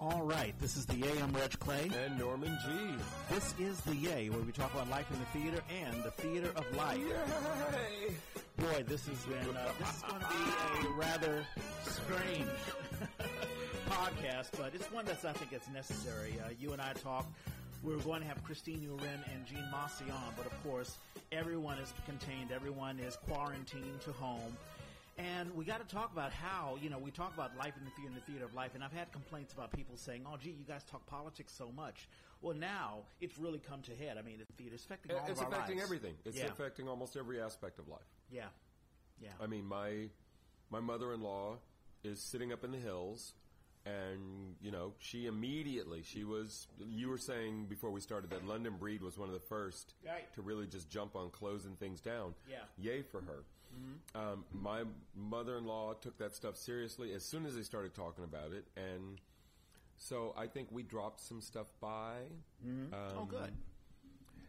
All right, this is the Yay. I'm Reg Clay. And Norman Gee. This is the Yay, where we talk about life in the theater and the theater of life. Yay! Boy, this has been uh, this is going to be a rather strange podcast, but it's one that's I think it's necessary. Uh, you and I talk. We're going to have Christine Uren and Jean Mossy on, but of course, everyone is contained. Everyone is quarantined to home. And we got to talk about how, you know, we talk about life in the theater, in the theater of life, and I've had complaints about people saying, oh, gee, you guys talk politics so much. Well, now it's really come to head. I mean, the theater is affecting all It's affecting lives. everything. It's Yeah. affecting almost every aspect of life. Yeah. Yeah. I mean, my my mother-in-law is sitting up in the hills, and you know, she immediately she was. You were saying before we started that London Breed was one of the first Right. to really just jump on closing things down. Yeah. yay for her. Um, my mother-in-law took that stuff seriously as soon as they started talking about it, and so I think we dropped some stuff by. Um, oh, good.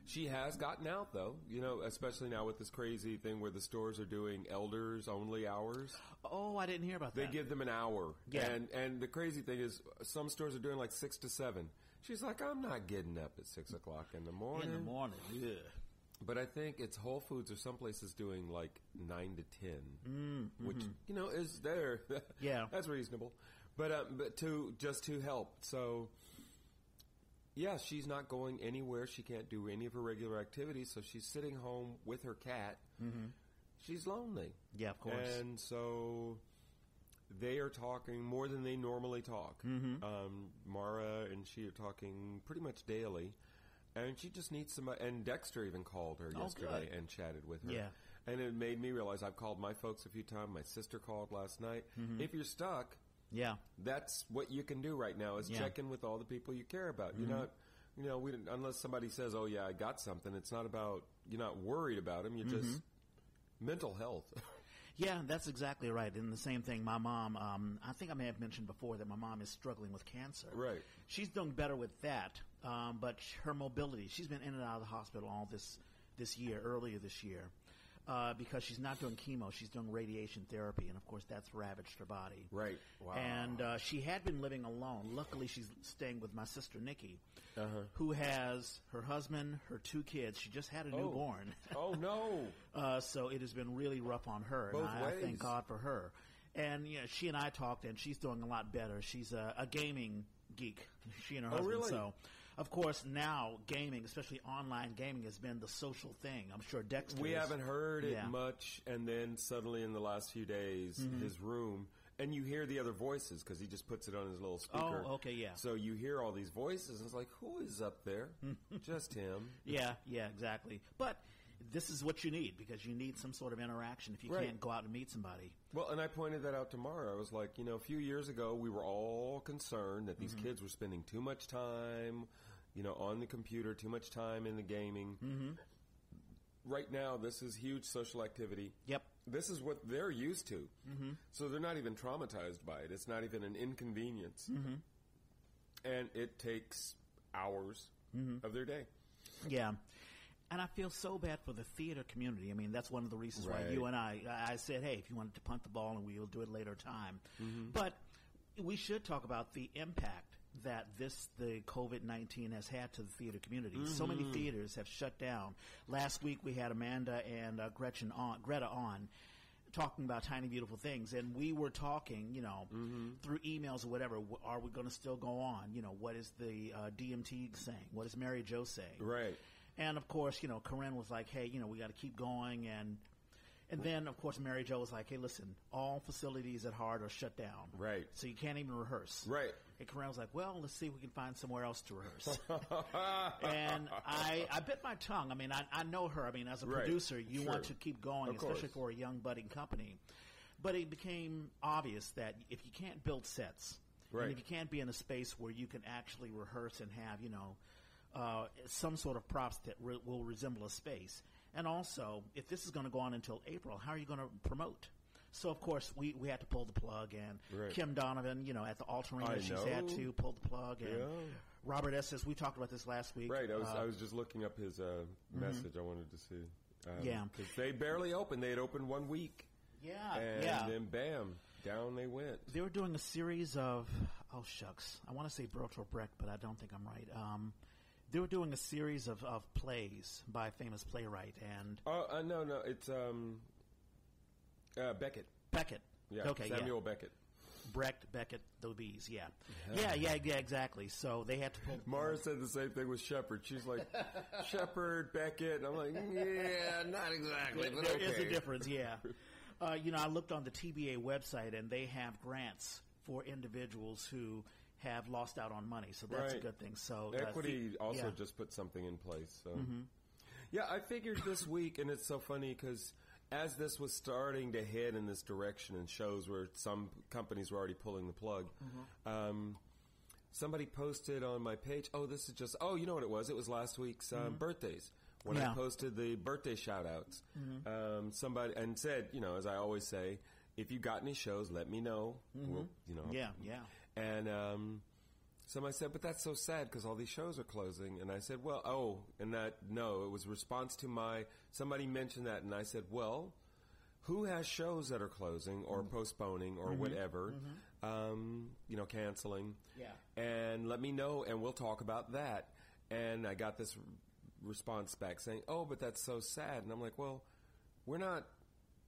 She has gotten out though, you know, especially now with this crazy thing where the stores are doing elders only hours. Oh, I didn't hear about They that. They give them an hour. Yeah. And and the crazy thing is some stores are doing like six to seven. She's like, I'm not getting up at six o'clock in the morning. in the morning. Yeah. But I think it's Whole Foods or some places doing like nine to ten, which you know is there. Mm-hmm. Yeah. that's reasonable. But um, but to just to help. So yeah, she's not going anywhere. She can't do any of her regular activities, so she's sitting home with her cat. Mm-hmm. She's lonely. Yeah, of course. And so they are talking more than they normally talk. Mm-hmm. Um, Mara and she are talking pretty much daily. And she just needs some. And Dexter even called her Oh, yesterday good. and chatted with her. Yeah. And it made me realize I've called my folks a few times. My sister called last night. Mm-hmm. If you're stuck, yeah. that's what you can do right now is Yeah. Mm-hmm. check in with all the people you care about. You're not, you know, we, unless somebody says, "Oh yeah, I got something," it's not about you're not worried about them. You're Mm-hmm. just mental health. Yeah, that's exactly right. And the same thing, my mom, um, I think I may have mentioned before that my mom is struggling with cancer. Right. She's doing better with that, um, but her mobility, she's been in and out of the hospital all this, this year, earlier this year, uh, because she's not doing chemo. She's doing radiation therapy, and of course that's ravaged her body. Right. Wow. And uh, she had been living alone. Luckily, she's staying with my sister Nikki, Uh-huh. who has her husband, her two kids. She just had a Oh. newborn. oh no. Uh, so it has been really rough on her. Both and I, I thank God for her. And you know, she and I talked, and she's doing a lot better. She's a, a gaming geek. She and her Oh, husband. really? So, of course, now gaming, especially online gaming, has been the social thing. I'm sure Dexter. We haven't heard it Yeah. Mm-hmm. much, and then suddenly in the last few days, his room, and you hear the other voices because he just puts it on his little speaker. Oh, okay, yeah. So you hear all these voices, and it's like, who is up there? just him. Yeah, yeah, exactly. But this is what you need because you need some sort of interaction if you Right. can't go out and meet somebody. Well, and I pointed that out tomorrow. I was like, you know, a few years ago, we were all concerned that Mm-hmm. these kids were spending too much time, you know, on the computer, too much time in the gaming. Mm-hmm. Right now, this is huge social activity. Yep. This is what they're used to. Mm-hmm. So they're not even traumatized by it. It's not even an inconvenience. Mm-hmm. And it takes hours Mm-hmm. of their day. Yeah. And I feel so bad for the theater community. I mean, that's one of the reasons why you and I, I said, hey, if you wanted to punt the ball and we'll do it later time. But we should talk about the impact that this, the COVID-19 has had to the theater community. So many theaters have shut down. Last week we had Amanda and uh, Gretchen on, Greta on talking about tiny beautiful things and we were talking you know through emails or whatever w- are we going to still go on you know what is the uh, dmt saying what is mary jo saying Right. and of course, you know, Corinne was like, "Hey, you know, we got to keep going." And and then, of course, Mary Jo was like, "Hey, listen, all facilities at Hard are shut down, Right. So you can't even rehearse, Right. And Corinne was like, "Well, let's see if we can find somewhere else to rehearse." and I, I bit my tongue. I mean, I, I know her. I mean, as a Right. producer, you Sure. want to keep going, Of especially course. for a young budding company. But it became obvious that if you can't build sets, Right. and if you can't be in a space where you can actually rehearse and have, you know, uh, some sort of props that re- will resemble a space, and also if this is going to go on until April, how are you going to promote? So of course we, we had to pull the plug, and Right. Kim Donovan, you know, at the Arena, she's had to pull the plug, and Yeah. Robert Estes. We talked about this last week. Right. I was Uh, I was just looking up his uh, message. I wanted to see. Um, Yeah. 'cause they barely opened. They had opened one week, yeah, and yeah. then bam. down they went. They were doing a series of oh shucks, I want to say Bertolt Brecht, but I don't think I'm right. Um, they were doing a series of, of plays by a famous playwright and Oh uh, no, no, it's um, uh, Beckett. Beckett. Yeah, okay, Samuel yeah. Beckett. Brecht, Beckett, the bees. Yeah. yeah, yeah, yeah, exactly. So they had to pull. Mara said the same thing with Shepard. She's like, Shepard, Beckett. And I'm like, yeah, not exactly, but There okay. is a difference, yeah. Uh, you know, I looked on the TBA website, and they have grants for individuals who have lost out on money. So that's a good thing. So uh, Equity the- also yeah. Mm-hmm. just put something in place. So, yeah, I figured this week, and it's so funny because as this was starting to head in this direction, and shows where some companies were already pulling the plug, Mm-hmm. um, somebody posted on my page. Oh, this is just. Oh, you know what it was? It was last week's uh, birthdays. When I Mm-hmm. Yeah. Mm-hmm. posted the birthday shout outs, um, somebody and said, you know, as I always say, if you got any shows, let me know. We'll, you know, Mm-hmm. Yeah, yeah. And um, somebody said, "But that's so sad because all these shows are closing." And I said, "Well, oh, and that no, it was a response to my somebody mentioned that, and I said, well." Who has shows that are closing or Mm-hmm. postponing or whatever, um, you know, canceling? Yeah. And let me know, and we'll talk about that. And I got this r- response back saying, "Oh, but that's so sad." And I'm like, "Well, we're not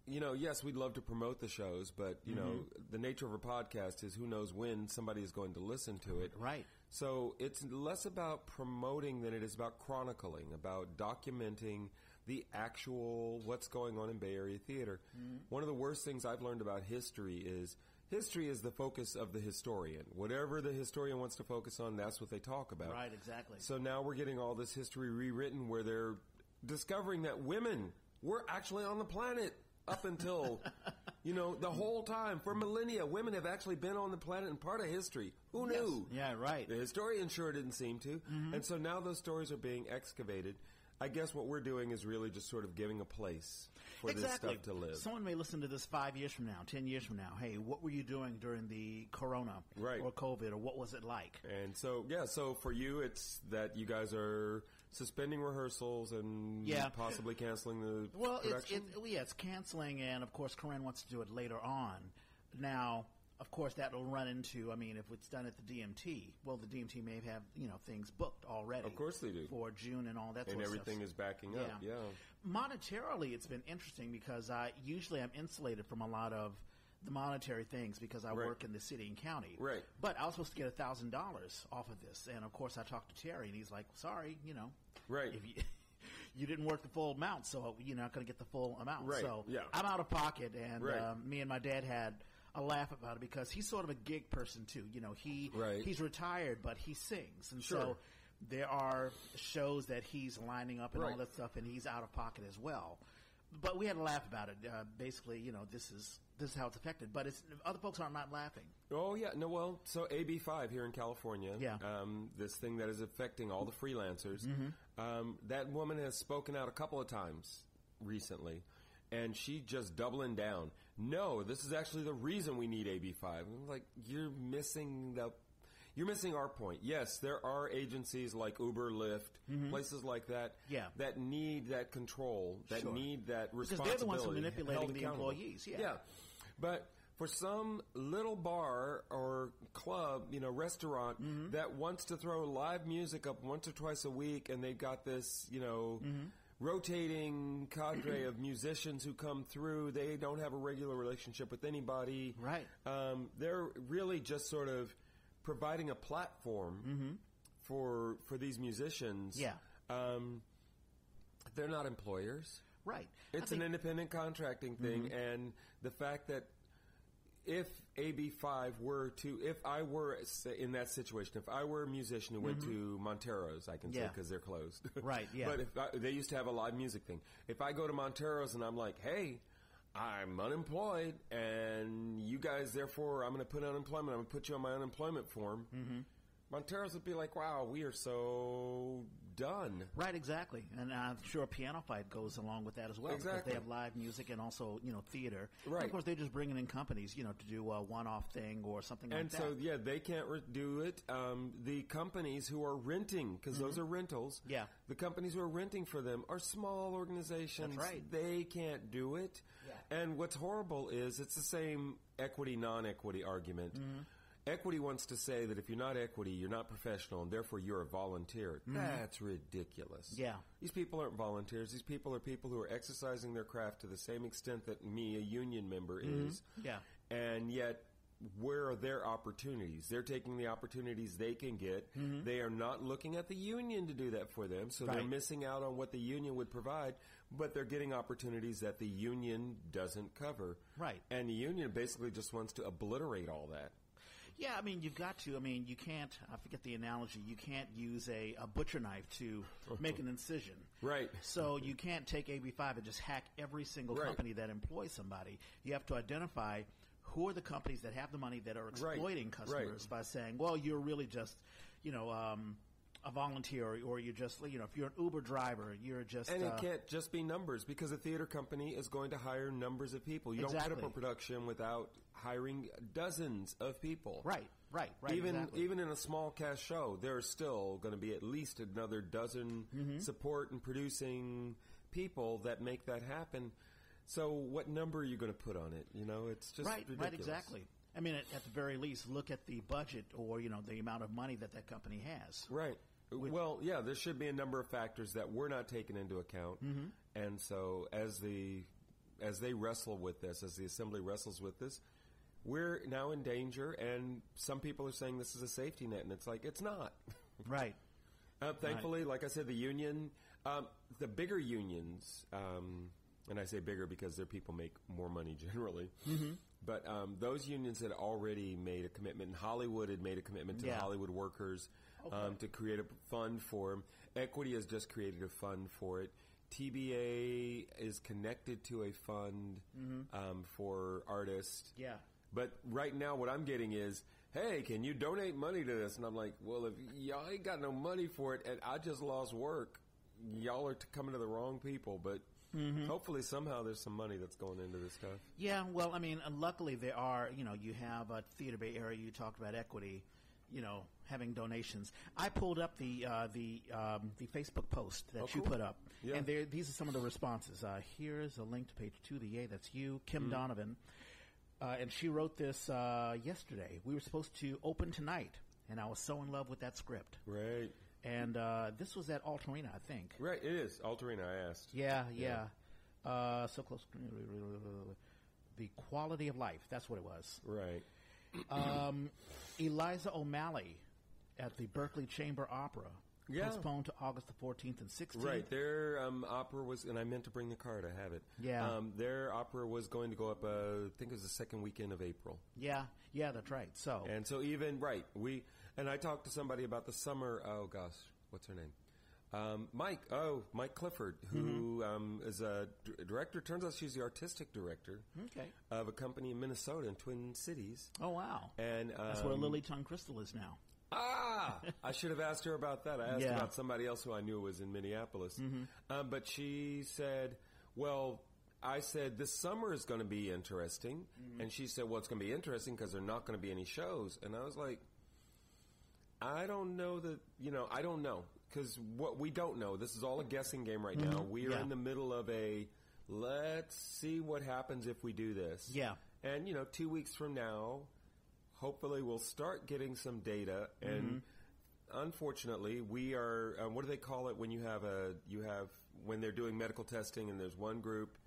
you know, yes, we'd love to promote the shows, but you know, Mm-hmm. the nature of a podcast is who knows when somebody is going to listen to it. Right. So it's less about promoting than it is about chronicling, about documenting the actual what's going on in Bay Area theater. Mm-hmm. One of the worst things I've learned about history is history is the focus of the historian. Whatever the historian wants to focus on, that's what they talk about. Right, exactly. So now we're getting all this history rewritten where they're discovering that women were actually on the planet up until, you know, the whole time. For millennia, women have actually been on the planet and part of history. Who knew? Yeah, right. The historian sure didn't seem to. Mm-hmm. And so now those stories are being excavated. I guess what we're doing is really just sort of giving a place for exactly. this stuff to live. Someone may listen to this five years from now, ten years from now. Hey, what were you doing during the Corona Right. or COVID, or what was it like? and so, yeah, so for you, it's that you guys are suspending rehearsals and Yeah. possibly canceling the Well, production. it's yeah, it's canceling, and of course, Corinne wants to do it later on. Now, of course, that will run into. I mean, if it's done at the DMT, well, the DMT may have you know things booked already. Of course they do. for June and all that. and sort of everything is backing up. Yeah. Monetarily, it's been interesting because I usually I'm insulated from a lot of the monetary things because I Right. work in the city and county. Right. But I was supposed to get a thousand dollars off of this, and of course I talked to Terry, and he's like, "Sorry, you know, Right. If you you didn't work the full amount, so you're not going to get the full amount. Right, So yeah. I'm out of pocket, and Right. um, me and my dad had." A laugh about it because he's sort of a gig person too. You know, he Right. he's retired, but he sings, and Sure. so there are shows that he's lining up and all that stuff, and he's out of pocket as well. But we had a laugh about it. Uh, basically, you know, this is this is how it's affected. But it's other folks are not laughing. Oh yeah, no. Well, so AB five here in California, Yeah. Mm-hmm. um, this thing that is affecting all the freelancers. Um, that woman has spoken out a couple of times recently, and she just doubling down. No, this is actually the reason we need AB five. Like you're missing the. You're missing our point. Yes, there are agencies like Uber, Lyft, places like that Mm-hmm. Yeah. that need that control, that Sure. need that because they're responsibility. the ones who manipulating the employees, yeah. yeah. But for some little bar or club, you know, restaurant Mm-hmm. that wants to throw live music up once or twice a week, and they've got this, you know, Mm-hmm. rotating cadre of musicians who come through, they don't have a regular relationship with anybody. Right. Um, they're really just sort of providing a platform for for these musicians. Yeah. Um, they're not employers. Right. I It's an independent contracting thing, Mm-hmm. and the fact that if AB5 were to, if I were in that situation, if I were a musician who went to Montero's, I can say Mm-hmm. Because they're closed. Right, yeah. But if I, they used to have a live music thing, if I go to Montero's and I'm like, hey, I'm unemployed, and you guys, therefore, I'm going to put unemployment. I'm going to put you on my unemployment form. Mm-hmm. Montero's would be like, wow, we are so done. Right, exactly, and I'm sure PianoFight goes along with that as well because Exactly. they have live music and also you know theater. And Right. of course, they're just bringing in companies, you know, to do a one-off thing or something And like so, that. And so, yeah, they can't re- do it. Um, the companies who are renting, because those are rentals. Mm-hmm. Yeah. The companies who are renting for them are small organizations. That's right. They can't do it. And what's horrible is it's the same equity non-equity argument. Equity wants to say that if you're not equity, you're not professional, and therefore you're a volunteer. Mm-hmm. That's ridiculous. Yeah. These people aren't volunteers. These people are people who are exercising their craft to the same extent that me, a union member, mm-hmm. is. Yeah. And yet, where are their opportunities? They're taking the opportunities they can get. Mm-hmm. They are not looking at the union to do that for them, so they're missing out on what the union would provide, but they're getting opportunities that the union doesn't cover. Right. And the union basically just wants to obliterate all that. Yeah, I mean, you've got to. I mean, you can't. I forget the analogy. You can't use a, a butcher knife to make an incision. Right. So you can't take AB5 and just hack every single Right. company that employs somebody. You have to identify who are the companies that have the money that are exploiting customers by saying, "Well, you're really just, you know." Um, a volunteer, or, you're just, you know, if you're an Uber driver, you're just. And uh, it can't just be numbers because a theater company is going to hire numbers of people. You don't Exactly. put up a production without hiring dozens of people. right, right, right. even exactly. even in a small cast show, there's still going to be at least another dozen Mm-hmm. support and producing people that make that happen. So, what number are you going to put on it? You know, it's just right, ridiculous. right, exactly. I mean, at, at the very least, look at the budget or you know the amount of money that that company has. Right. Well, yeah, there should be a number of factors that we're not taken into account, Mm-hmm. and so as the as they wrestle with this, as the assembly wrestles with this, we're now in danger. And some people are saying this is a safety net, and it's like it's not. Right. Uh, thankfully, like I said, the union, um, the bigger unions, um, and I say bigger because their people make more money generally. Mm-hmm. But um, those unions had already made a commitment, and Hollywood had made a commitment to Yeah. the Hollywood workers um, to create a fund for. Equity has just created a fund for it. TBA is connected to a fund um, for artists. Mm-hmm. Yeah. But right now, what I'm getting is, hey, can you donate money to this? And I'm like, well, if y'all ain't got no money for it, and I just lost work, y'all are t- coming to the wrong people. But Mm-hmm. hopefully, somehow, there's some money that's going into this stuff. Yeah, well, I mean, luckily there are, you know, you have a Theater Bay area. You talked about equity, you know, having donations. I pulled up the uh, the um, the Facebook post that Oh, you cool. put up, Yeah. and there these are some of the responses. Uh, here's a link to page two. The yay, that's you, Kim Mm-hmm. Donovan, uh, and she wrote this uh, yesterday. We were supposed to open tonight, and I was so in love with that script. Right. And uh, this was at Altarena, I think. Right, it is. Altarena, I asked. Yeah, yeah. Uh, so close. The quality of life. That's what it was. Right. Um, Eliza O'Malley at the Berkeley Chamber Opera. Yeah. Postponed to August the 14th and 16th. Right. Their um, opera was, and I meant to bring the card, I have it. Yeah. Um, their opera was going to go up, uh, I think it was the second weekend of April. Yeah, yeah, that's right. So, And so even right, we and I talked to somebody about the summer. Oh gosh, what's her name? Um, Mike. Oh, Mike Clifford, who um, is a d- director. Turns out she's the artistic director okay. of a company in Minnesota, in Twin Cities. Oh, wow. And um, That's where Lily Tung Crystal is now. Ah, I should have asked her about that. I asked Yeah. Mm-hmm. about somebody else who I knew was in Minneapolis. Um, but she said, well, I said, this summer is going to be interesting. Mm-hmm. And she said, well, it's going to be interesting because there are not going to be any shows. And I was like, I don't know that, you know, I don't know. Because what we don't know, this is all a guessing game right now. We are Mm-hmm. Yeah. in the middle of a let's see what happens if we do this. Yeah. And, you know, two weeks from now, hopefully we'll start getting some data. And unfortunately, we are, uh, what do they call it when you have a, you have, when they're doing medical testing and there's one group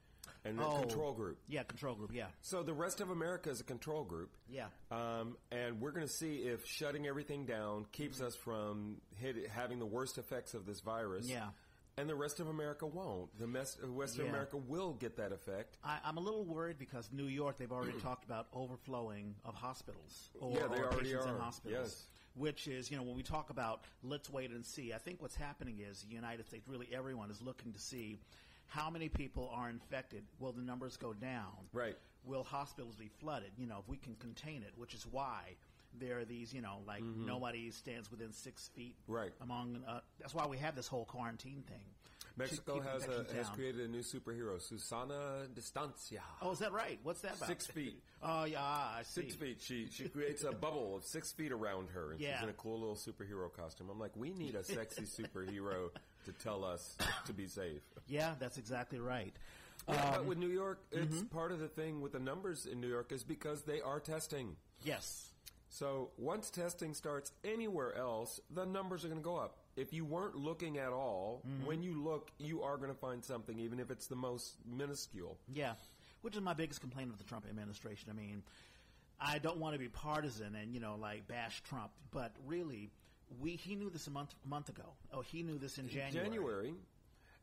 and Oh. control group. Yeah, control group. Yeah. So the rest of America is a control group. Yeah. Um, and we're going to see if shutting everything down keeps us from hit, having the worst effects of this virus. Yeah. And the rest of America won't. The mes- rest of Yeah. America will get that effect. I, I'm a little worried because New York, they've already talked about overflowing of hospitals or, Yeah, they or already patients in are. hospitals. Yes. Which is, you know, when we talk about let's wait and see, I think what's happening is the United States, really everyone is looking to see how many people are infected. Will the numbers go down? Right. Will hospitals be flooded? You know, if we can contain it, which is why there are these, you know, like nobody stands within six feet. Mm-hmm. Right. Among, uh, that's why we have this whole quarantine thing. Mexico has a, has created a new superhero, Susana Distancia. Oh, is that right? What's that about? Six feet. Oh, yeah, I see. Six feet. She she creates a bubble of six feet around her, and Yeah. she's in a cool little superhero costume. I'm like, we need a sexy superhero to tell us to be safe. Yeah, that's exactly right. Yeah, but um, with New York, it's mm-hmm. part of the thing with the numbers in New York is because they are testing. Yes. So once testing starts anywhere else, the numbers are going to go up. If you weren't looking at all, mm-hmm. when you look, you are going to find something, even if it's the most minuscule. Yeah, which is my biggest complaint of the Trump administration. I mean, I don't want to be partisan and you know like bash Trump, but really, we he knew this a month month ago. Oh, he knew this in January. January,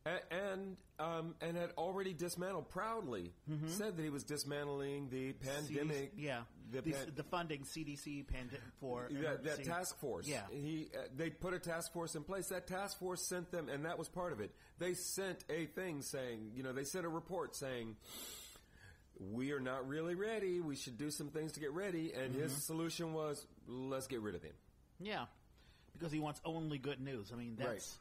and um, and had already dismantled proudly said that he was dismantling the pandemic. CDC, yeah, the the, pan- the funding CDC pandemic for that, that task force. Yeah, he uh, they put a task force in place. That task force sent them, and that was part of it. They sent a thing saying, you know, they sent a report saying. We are not really ready. We should do some things to get ready. And his Mm-hmm. solution was, let's get rid of him. yeah, because he wants only good news. I mean, that's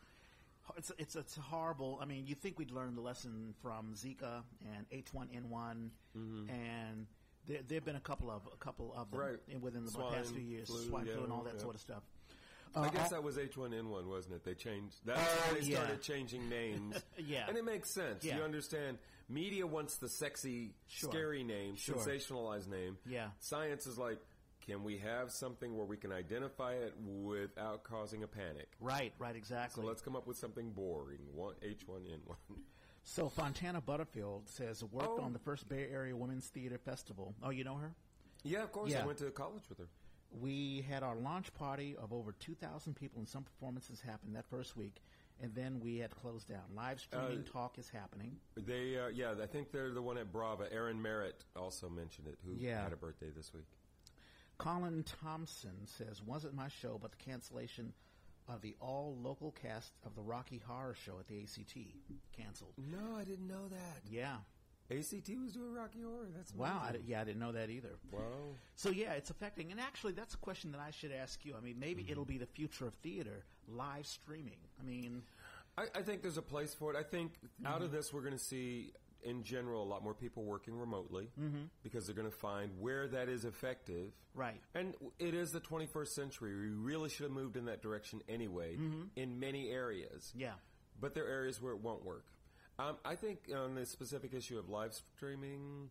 it's it's it's horrible. I mean, you think we'd learn the lesson from Zika and H1N1, and there there've been a couple of a couple of them Right. in- within the Swine past few years, flu, swine flu and all that yeah. sort of stuff. I Uh, guess all- that was H1N1, wasn't it? They changed. That's when they yeah. started changing names. Yeah. And it makes sense. Yeah. You understand. Media wants the sexy, Sure. scary name, Sure. sensationalized name. Yeah. Science is like, can we have something where we can identify it without causing a panic? right, right, exactly. So let's come up with something boring. One H1N1. So Fontana Butterfield says worked Oh. on the first Bay Area Women's Theater Festival. Oh, you know her? yeah, of course. Yeah. I went to college with her. We had our launch party of over 2,000 people, and some performances happened that first week. And then we had closed down. Live streaming Uh, talk is happening. They, uh, yeah, I think they're the one at Brava. Erin Merritt also mentioned it, who Yeah. had a birthday this week. Colin Thompson says, wasn't my show, but the cancellation of the all local cast of the Rocky Horror Show at the ACT canceled. No, I didn't know that. Yeah. ACT was doing Rocky Horror. That's Wow. I yeah, I didn't know that either. Wow. So yeah, it's affecting. And actually, that's a question that I should ask you. I mean, maybe mm-hmm. it'll be the future of theater, live streaming. I mean, I, I think there's a place for it. I think mm-hmm. out of this, we're going to see, in general, a lot more people working remotely mm-hmm. because they're going to find where that is effective. right. And it is the 21st century. We really should have moved in that direction anyway mm-hmm. in many areas. Yeah. But there are areas where it won't work. Um, I think on the specific issue of live streaming,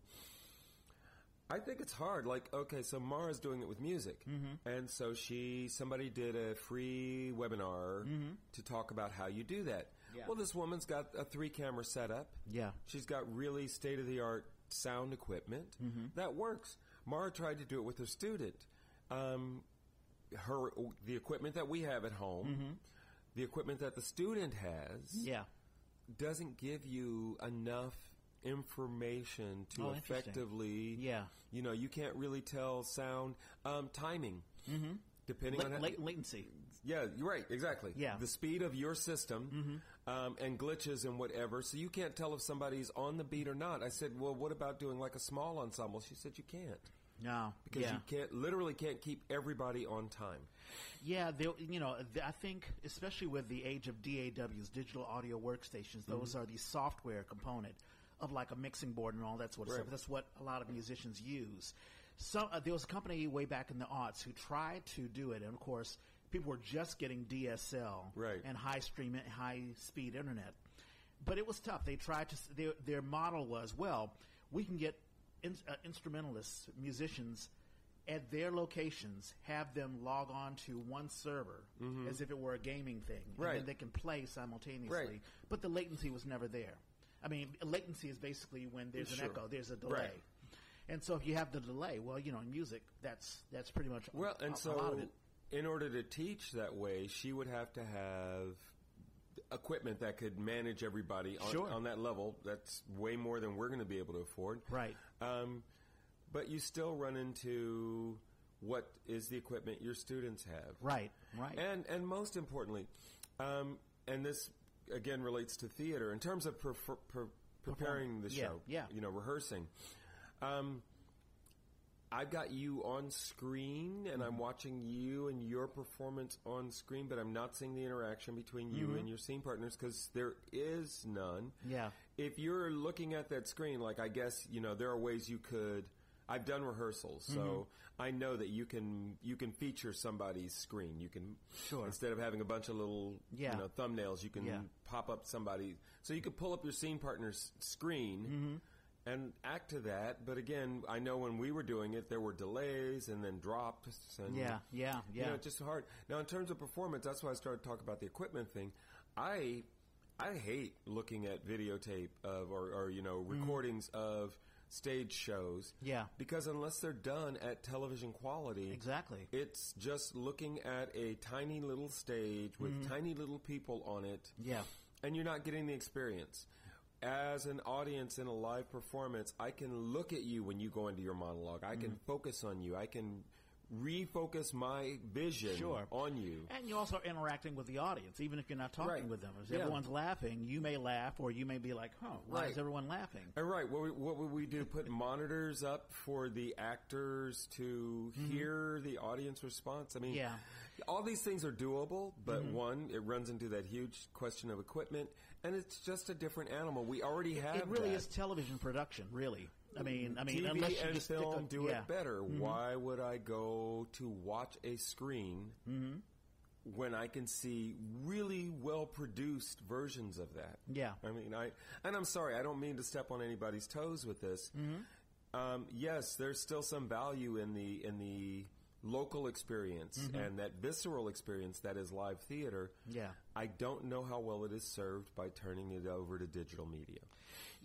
I think it's hard. Like, okay, so Mara's doing it with music, mm-hmm. and so she somebody did a free webinar to talk about how you do that. Yeah. Well, this woman's got a three camera setup. Yeah. She's got really state of the art sound equipment that works. Mara tried to do it with her student. Um, her the equipment that we have at home, the equipment that the student has, Yeah. doesn't give you enough information to Oh, effectively. Yeah. You know, you can't really tell sound um, timing. Mm-hmm. Depending La- on how, la- latency. yeah, you're right, exactly. Yeah. Mm-hmm. The speed of your system um, and glitches and whatever. So you can't tell if somebody's on the beat or not. I said, well, what about doing like a small ensemble? She said, you can't. No. Because yeah. you can't, literally can't keep everybody on time. Yeah, you know, I think especially with the age of DAWs, digital audio workstations, those Mm-hmm. are the software component of like a mixing board and all that sort of Right. stuff. That's what a lot of musicians use. So uh, there was a company way back in the aughts who tried to do it, and of course, people were just getting DSL Right. and high stream, high speed internet. But it was tough. They tried to. Their their model was well, we can get in, uh, instrumentalists, musicians at their locations, have them log on to one server as if it were a gaming thing, and Mm-hmm. Right. then they can play simultaneously. Right. But the latency was never there. I mean, latency is basically when there's Sure. an echo, there's a delay. Right. And so if you have the delay, well, you know, in music, that's that's pretty much Well, a, and a so lot of it. In order to teach that way, she would have to have equipment that could manage everybody on, Sure. on that level. That's way more than we're going to be able to afford. Right. Um, but you still run into what is the equipment your students have. Right, right. And and most importantly, um, and this again relates to theater in terms of prefer, pre- preparing the Yeah, show. yeah. You know, rehearsing. Um, I've got you on screen, and Mm-hmm. I'm watching you and your performance on screen, but I'm not seeing the interaction between you and your scene partners because there is none. Mm-hmm. Yeah. If you're looking at that screen, like I guess you know, there are ways you could I've done rehearsals, so Mm-hmm. I know that you can you can feature somebody's screen. You can Sure. instead of having a bunch of little Yeah. you know thumbnails, you can Yeah. pop up somebody. So you could pull up your scene partner's screen. Mm-hmm. And act to that, but again, I know when we were doing it, there were delays and then drops. And Yeah, yeah, you yeah. know, it's just hard. Now, in terms of performance, that's why I started talking about the equipment thing. I I hate looking at videotape of or, or you know recordings of stage shows. Yeah. because unless they're done at television quality, Exactly. it's just looking at a tiny little stage with Mm-hmm. tiny little people on it. Yeah. and you're not getting the experience. As an audience in a live performance, I can look at you when you go into your monologue. I Mm-hmm. can focus on you. I can refocus my vision Sure. on you. And you're also interacting with the audience, even if you're not talking Right. with them. If Yeah. everyone's laughing, you may laugh, or you may be like, "Huh, why Right. is everyone laughing?" And right, what, we, what would we do? Put monitors up for the actors to hear the audience response? I mean, Mm-hmm. Yeah. all these things are doable, but Mm-hmm. one, it runs into that huge question of equipment, and it's just a different animal. We already have It really that. is television production, really. I mean, I mean, TV unless you and film a- do yeah. it better. Mm-hmm. Why would I go to watch a screen Mm-hmm. when I can see really well produced versions of that? Yeah. I mean, I and I'm sorry, I don't mean to step on anybody's toes with this. Mm-hmm. Um, yes, there's still some value in the in the local experience Mm-hmm. and that visceral experience that is live theater. Yeah. I don't know how well it is served by turning it over to digital media.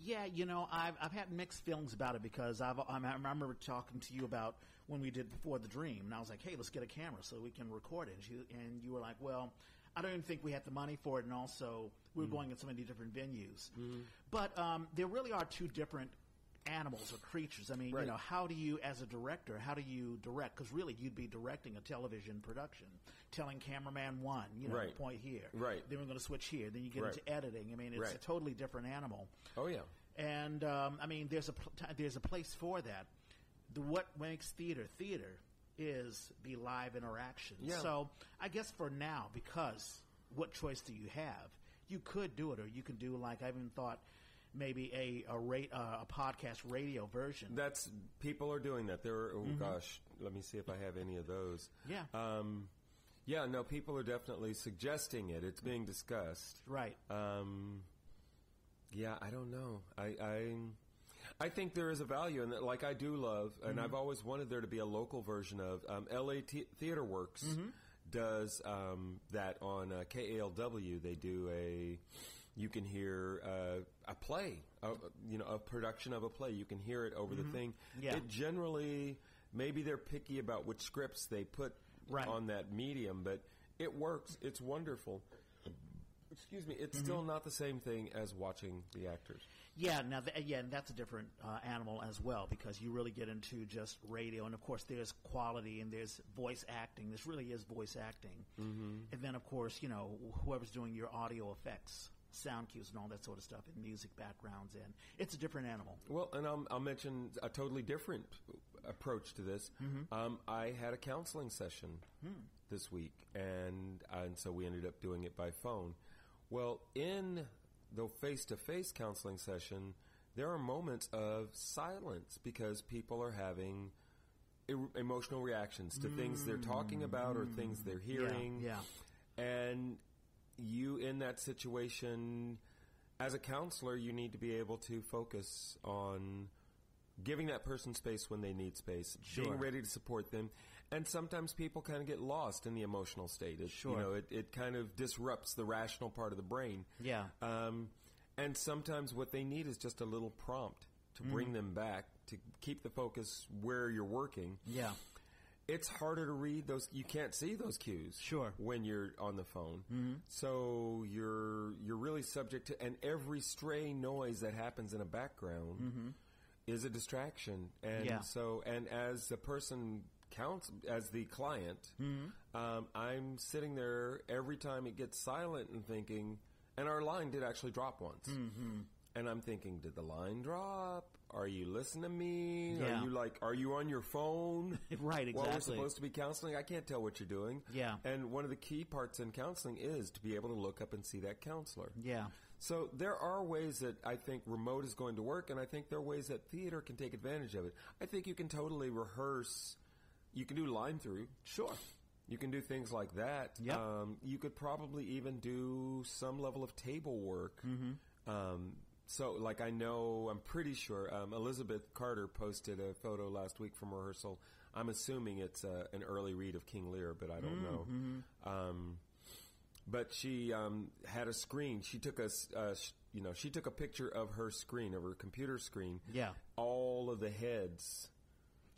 Yeah, you know, I've I've had mixed feelings about it because I've I'm, I remember talking to you about when we did before the dream, and I was like, hey, let's get a camera so we can record it. And you, and you were like, well, I don't even think we had the money for it, and also we Mm-hmm. going in so many different venues. But um, there really are two different animals or creatures. I mean, Right. you know, how do you, as a director, how do you direct? Because really, you'd be directing a television production, telling cameraman one, you know, Right. point here, Right. Then we're going to switch here. Then you get Right. into editing. I mean, it's a totally different animal. Oh yeah. And um, I mean, there's a pl- t- there's a place for that. The what makes theater theater is the live interaction. Yeah. So I guess for now, because what choice do you have? You could do it, or you can do like I even thought maybe a a, ra- uh, a podcast radio version. That's people are doing that. There, are, oh gosh, let me see if I have any of those. Mm-hmm. Yeah. Um, yeah, no, people are definitely suggesting it. It's being discussed. right. Um, yeah, I don't know. I, I, I think there is a value in that. Like I do love, and I've always wanted there to be a local version of um, L.A. T- Theater Works does um, that on uh, KALW. They do a. You can hear uh, a play, uh, you know, a production of a play. You can hear it over the thing. Yeah. It generally, maybe they're picky about which scripts they put Right. on that medium, but it works. It's wonderful. Excuse me. It's still not the same thing as watching the actors. Yeah, now th- yeah, and that's a different uh, animal as well because you really get into just radio, and of course there's quality and there's voice acting. This really is voice acting, mm-hmm. and then of course you know whoever's doing your audio effects, sound cues, and all that sort of stuff, and music backgrounds, and it's a different animal. Well, and I'll, I'll mention a totally different approach to this. Mm-hmm. Um, I had a counseling session hmm. this week, and and so we ended up doing it by phone. Well, in the face-to-face counseling session, there are moments of silence because people are having emotional reactions to things they're talking about or things they're mm. hearing. Yeah, And you, in that situation, as a counselor, you need to be able to focus on giving that person space when they need space, Sure. being ready to support them. And sometimes people kind of get lost in the emotional state. It, Sure. You know, it, it kind of disrupts the rational part of the brain. yeah, Um, and sometimes what they need is just a little prompt to Mm. bring them back, to keep the focus where you're working yeah, it's harder to read those. You can't see those cues. Sure. When you're on the phone, mm-hmm. so you're you're really subject to, and every stray noise that happens in a background is a distraction. And Yeah. so, and as the person counts, as the client, um, I'm sitting there every time it gets silent and thinking. And our line did actually drop once. And I'm thinking, did the line drop? Are you listening to me? Yeah. Are you like, are you on your phone? Right, exactly. While we're supposed to be counseling, I can't tell what you're doing. Yeah. And one of the key parts in counseling is to be able to look up and see that counselor. Yeah. So there are ways that I think remote is going to work, and I think there are ways that theater can take advantage of it. I think you can totally rehearse. You can do line through. Sure. You can do things like that. Yep. Um, you could probably even do some level of table work. Mm-hmm. Um, so, like, I know, I'm pretty sure um, Elizabeth Carter posted a photo last week from rehearsal. I'm assuming it's uh, an early read of King Lear, but I don't know. Um, but she um, had a screen. She took a, uh, sh- you know, she took a picture of her screen, of her computer screen. Yeah. All of the heads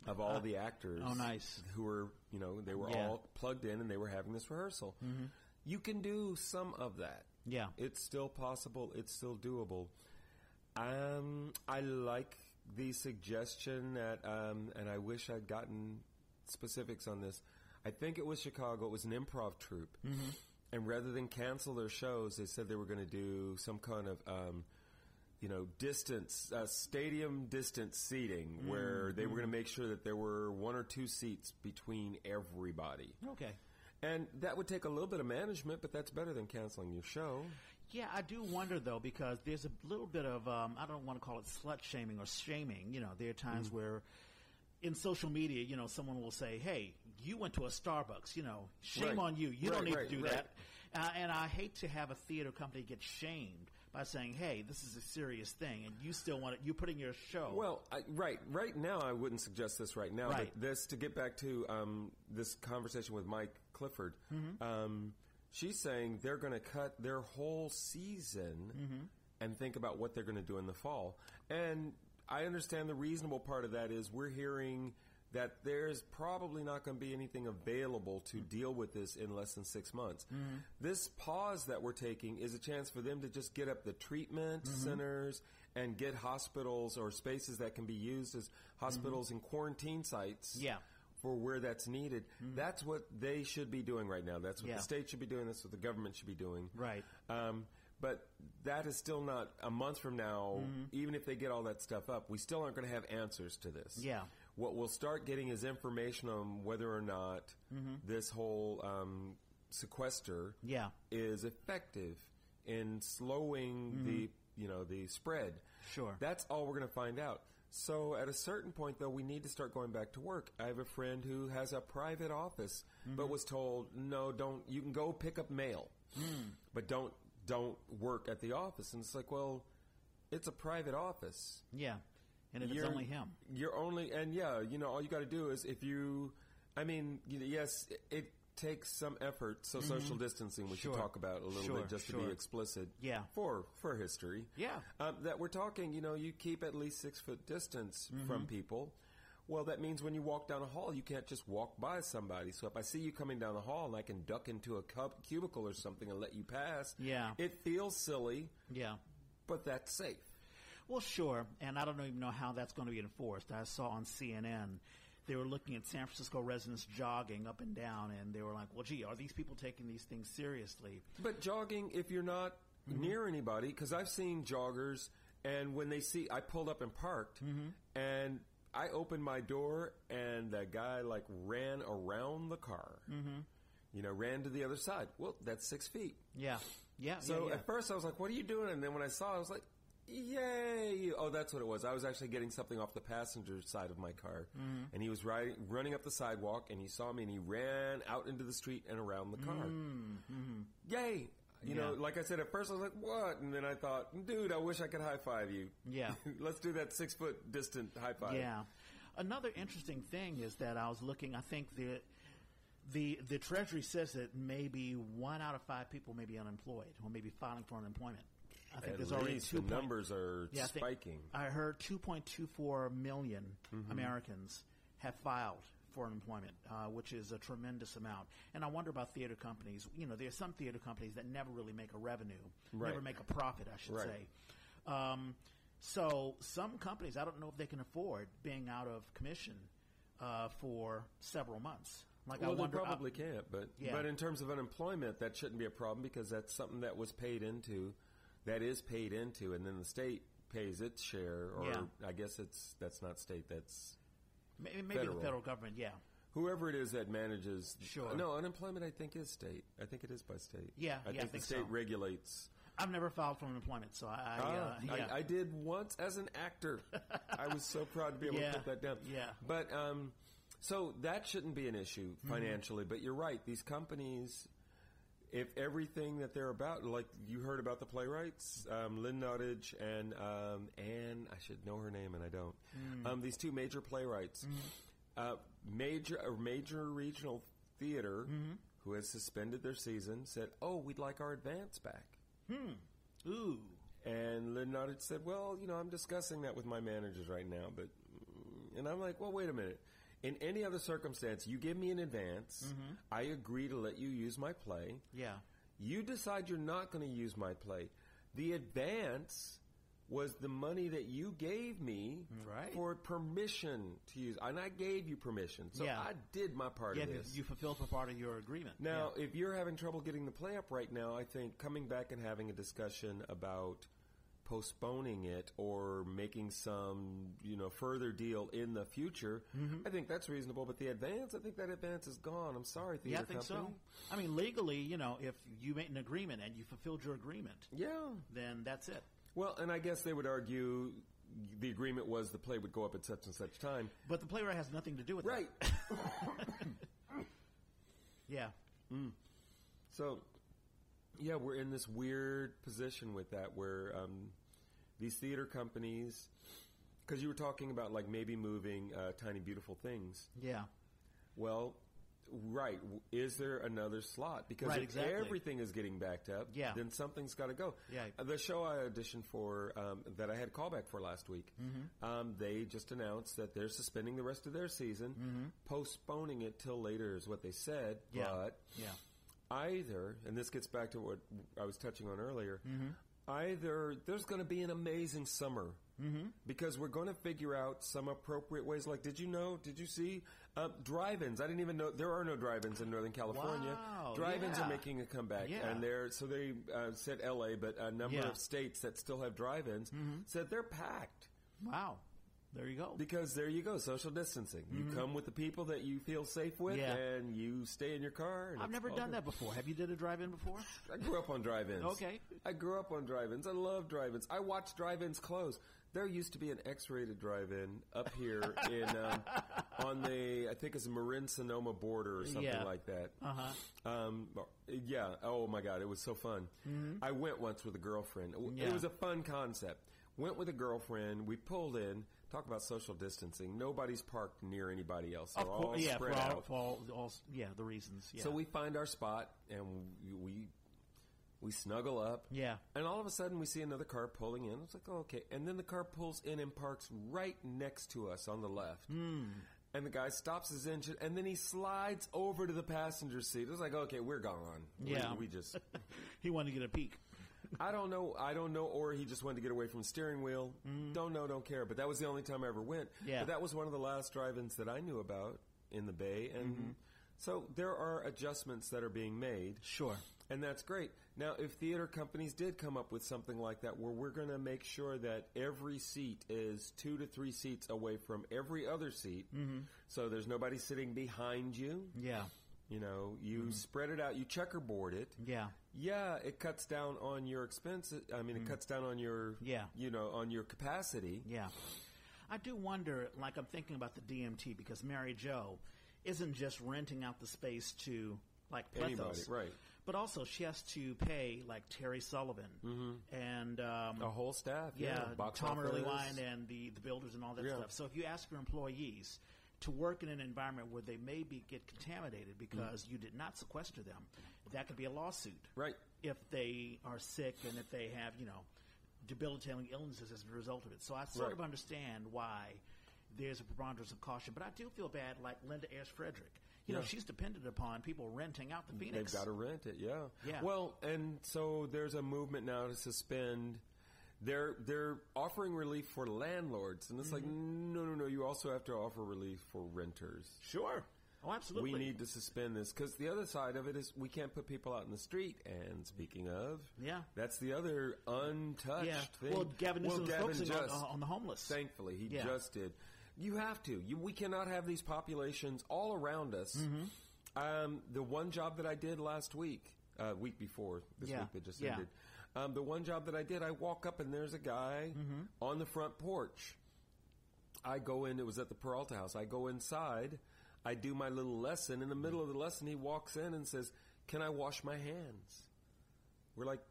of all the actors. Oh, nice. Who were, you know, they were Yeah. all plugged in and they were having this rehearsal. You can do some of that. Yeah. It's still possible. It's still doable. Um, I like the suggestion that, um, and I wish I'd gotten specifics on this. I think it was Chicago. It was an improv troupe, and rather than cancel their shows, they said they were going to do some kind of, um, you know, distance, uh, stadium distance seating, where they were going to make sure that there were one or two seats between everybody. Okay. And that would take a little bit of management, but that's better than canceling your show. Yeah, I do wonder though because there's a little bit of um, I don't want to call it slut shaming or shaming. You know, there are times Mm-hmm. where in social media, you know, someone will say, "Hey, you went to a Starbucks. You know, shame Right. on you. You Right, don't need right, to do that." Uh, and I hate to have a theater company get shamed by saying, "Hey, this is a serious thing," and you still want it. You're putting your show. Well, I, right, right now I wouldn't suggest this right now. But this to get back to um, this conversation with Mike Clifford, Mm-hmm. um, she's saying they're going to cut their whole season Mm-hmm. and think about what they're going to do in the fall. And I understand the reasonable part of that is we're hearing that there's probably not going to be anything available to deal with this in less than six months. Mm-hmm. This pause that we're taking is a chance for them to just get up the treatment Mm-hmm. centers and get hospitals or spaces that can be used as hospitals and quarantine sites. Mm-hmm. Yeah. For where that's needed. That's what they should be doing right now. That's what Yeah. the state should be doing. That's what the government should be doing. Right. Um, but that is still not a month from now. Mm-hmm. Even if they get all that stuff up, we still aren't going to have answers to this. Yeah. What we'll start getting is information on whether or not this whole um, sequester Yeah. is effective in slowing the you know the spread. Sure. That's all we're going to find out. So at a certain point, though, we need to start going back to work. I have a friend who has a private office, but mm-hmm. was told, "No, don't. You can go pick up mail, hmm. but don't don't work at the office." And it's like, well, it's a private office. Yeah. And if it's You're- only him. You're only, and yeah, you know, all you got to do is if you, I mean, yes, it takes some effort. So social distancing, we Mm-hmm. Sure. should talk about a little Sure, bit just to be explicit. Yeah. For for history. Yeah. Um, that we're talking, you know, you keep at least six foot distance Mm-hmm. from people. Well, that means when you walk down a hall, you can't just walk by somebody. So if I see you coming down the hall and I can duck into a cub- cubicle or something and let you pass, Yeah. it feels silly, Yeah. but that's safe. Well, sure, and I don't even know how that's going to be enforced. I saw on CNN they were looking at San Francisco residents jogging up and down, and they were like, "Well, gee, are these people taking these things seriously?" But jogging, if you're not near anybody, because I've seen joggers, and when they see, I pulled up and parked, and I opened my door, and the guy like ran around the car. Mm-hmm. You know, ran to the other side. Well, that's six feet. Yeah, yeah. So yeah, yeah. at first I was like, "What are you doing?" And then when I saw, it, I was like, "Yay!" Oh, that's what it was. I was actually getting something off the passenger side of my car, Mm-hmm. and he was riding, running up the sidewalk, and he saw me, and he ran out into the street and around the car. Yay! You know, Mm-hmm. Like I said at first, I was like, "What?" And then I thought, "Dude, I wish I could high five you." Yeah. let's do that six foot distant high five. Yeah. Another interesting thing is that I was looking. I think the the the Treasury says that maybe one out of five people may be unemployed or maybe filing for unemployment. I think At there's already least two the point- numbers are Yeah, I think- spiking. I heard 2.24 million Mm-hmm. Americans have filed for unemployment, uh, which is a tremendous amount. And I wonder about theater companies. You know, there are some theater companies that never really make a revenue, never Right. make a profit, I should Right. say. Um, so some companies, I don't know if they can afford being out of commission uh, for several months. Like Well, I they wonder, uh, probably can't, but Yeah. but in terms of unemployment, that shouldn't be a problem because that's something that was paid into. That is paid into, and then the state pays its share, or Yeah. I guess it's that's not state, that's Maybe, maybe Federal. the federal government, yeah. whoever it is that manages. Sure. No, unemployment I think is state. I think it is by state. Yeah, I yeah, I think, think the state so. regulates. I've never filed for unemployment, so I, I, Ah, uh, yeah. I, I did once as an actor. I was so proud to be able Yeah, to put that down. yeah. But um, so that shouldn't be an issue Mm-hmm. financially. But you're right; these companies, if everything that they're about, like you heard about the playwrights, um, Lynn Nottage and um, Anne, I should know her name and I don't. Mm. Um, these two major playwrights, Mm-hmm. uh, major a major regional theater Mm-hmm. who has suspended their season said, "Oh, we'd like our advance back." Hmm. Ooh. And Lynn Nottage said, "Well, you know, I'm discussing that with my managers right now, but." And I'm like, "Well, wait a minute. In any other circumstance, you give me an advance. Mm-hmm. I agree to let you use my play. Yeah. You decide you're not going to use my play. The advance was the money that you gave me Right. for permission to use, and I gave you permission. So Yeah. I did my part Yeah, of this. you fulfilled a part of your agreement. Now, if you're having trouble getting the play up right now, I think coming back and having a discussion about postponing it or making some, you know, further deal in the future, Mm-hmm. I think that's reasonable. But the advance, I think that advance is gone. I'm sorry, theater yeah, I think company. so. I mean, legally, you know, if you made an agreement and you fulfilled your agreement, Yeah. then that's it. Well, and I guess they would argue the agreement was the play would go up at such and such time. But the playwright has nothing to do with it. Right. Yeah. So, yeah, we're in this weird position with that where um, these theater companies, because you were talking about like maybe moving uh, Tiny Beautiful Things. Yeah. Well, right. Is there another slot? Because Right, if exactly. everything is getting backed up, Yeah. then something's got to go. Yeah. Uh, The show I auditioned for, um, that I had callback for last week, Mm-hmm. um, they just announced that they're suspending the rest of their season, postponing it till later is what they said. Mm-hmm. Yeah. But Yeah. either, and this gets back to what I was touching on earlier, Mm-hmm. Either there's going to be an amazing summer Mm-hmm. because we're going to figure out some appropriate ways. Like, did you know? Did you see uh, drive-ins? I didn't even know there are no drive-ins in Northern California. Wow, drive-ins yeah. are making a comeback, Yeah. and they're so they uh, said L.A., but a number Yeah. of states that still have drive-ins said they're packed. Wow. There you go. Because there you go, social distancing. You come with the people that you feel safe with, Mm-hmm. Yeah. and you stay in your car. And I've never done good. that before. Have you did a drive-in before? I grew up on drive-ins. Okay. I grew up on drive-ins. I love drive-ins. I watched drive-ins close. There used to be an X-rated drive-in up here in um, on the I think it's Marin Sonoma border or something Yeah. like that. Uh-huh. Um, yeah. Oh my God, it was so fun. I went once with a girlfriend. Yeah. It was a fun concept. Went with a girlfriend. We pulled in. Talk about social distancing. Nobody's parked near anybody else. They're Of all course, yeah, for all, out. for all, all, yeah, the reasons. Yeah. So we find our spot and we we, we snuggle up. Yeah. And all of a sudden we see another car pulling in. It's like, oh, okay. And then the car pulls in and parks right next to us on the left. Hmm. And the guy stops his engine and then he slides over to the passenger seat. It's like, okay, we're gone. We- Yeah. We, just, he wanted to get a peek. I don't know. I don't know. Or he just wanted to get away from the steering wheel. Don't know, don't care. But that was the only time I ever went. Mm-hmm. Yeah. But that was one of the last drive-ins that I knew about in the Bay. And Mm-hmm. so there are adjustments that are being made. Sure. And that's great. Now, if theater companies did come up with something like that, where we're going to make sure that every seat is two to three seats away from every other seat, so there's nobody sitting behind you. Yeah. You know, you spread it out, you checkerboard it. Yeah. Yeah, it cuts down on your expenses. I mean, it cuts down on your, Yeah. you know, on your capacity. Yeah. I do wonder, like I'm thinking about the DMT because Mary Jo isn't just renting out the space to like Anybody, Plethos, right? But also she has to pay like Terry Sullivan and um, A whole staff, yeah. yeah, box Tom office. Earlywine and the the builders and all that Yeah. stuff. So if you ask your employees to work in an environment where they maybe get contaminated because you did not sequester them, that could be a lawsuit Right. if they are sick and if they have, you know, debilitating illnesses as a result of it. So I sort Right. of understand why there's a preponderance of caution, but I do feel bad, like Linda Ayres Frederick. You know, she's dependent upon people renting out the Phoenix. They've got to rent it, yeah. Yeah. Well, and so there's a movement now to suspend. They're they're offering relief for landlords, and it's like Mm-hmm. no, no, no. You also have to offer relief for renters. Sure. Oh, absolutely. We need to suspend this because the other side of it is we can't put people out in the street. And speaking of, Yeah. that's the other untouched Yeah. thing. Well, Gavin was Gavin focusing on, just- on the homeless. Thankfully, he Yeah. just did. You have to. You, we cannot have these populations all around us. Mm-hmm. Um, the one job that I did last week, uh, week before this Yeah. week that just Yeah. Um, the one job that I did, I walk up and there's a guy Mm-hmm. on the front porch. I go in. It was at the Peralta house. I go inside. I do my little lesson. In the middle of the lesson, he walks in and says, "Can I wash my hands?" We're like,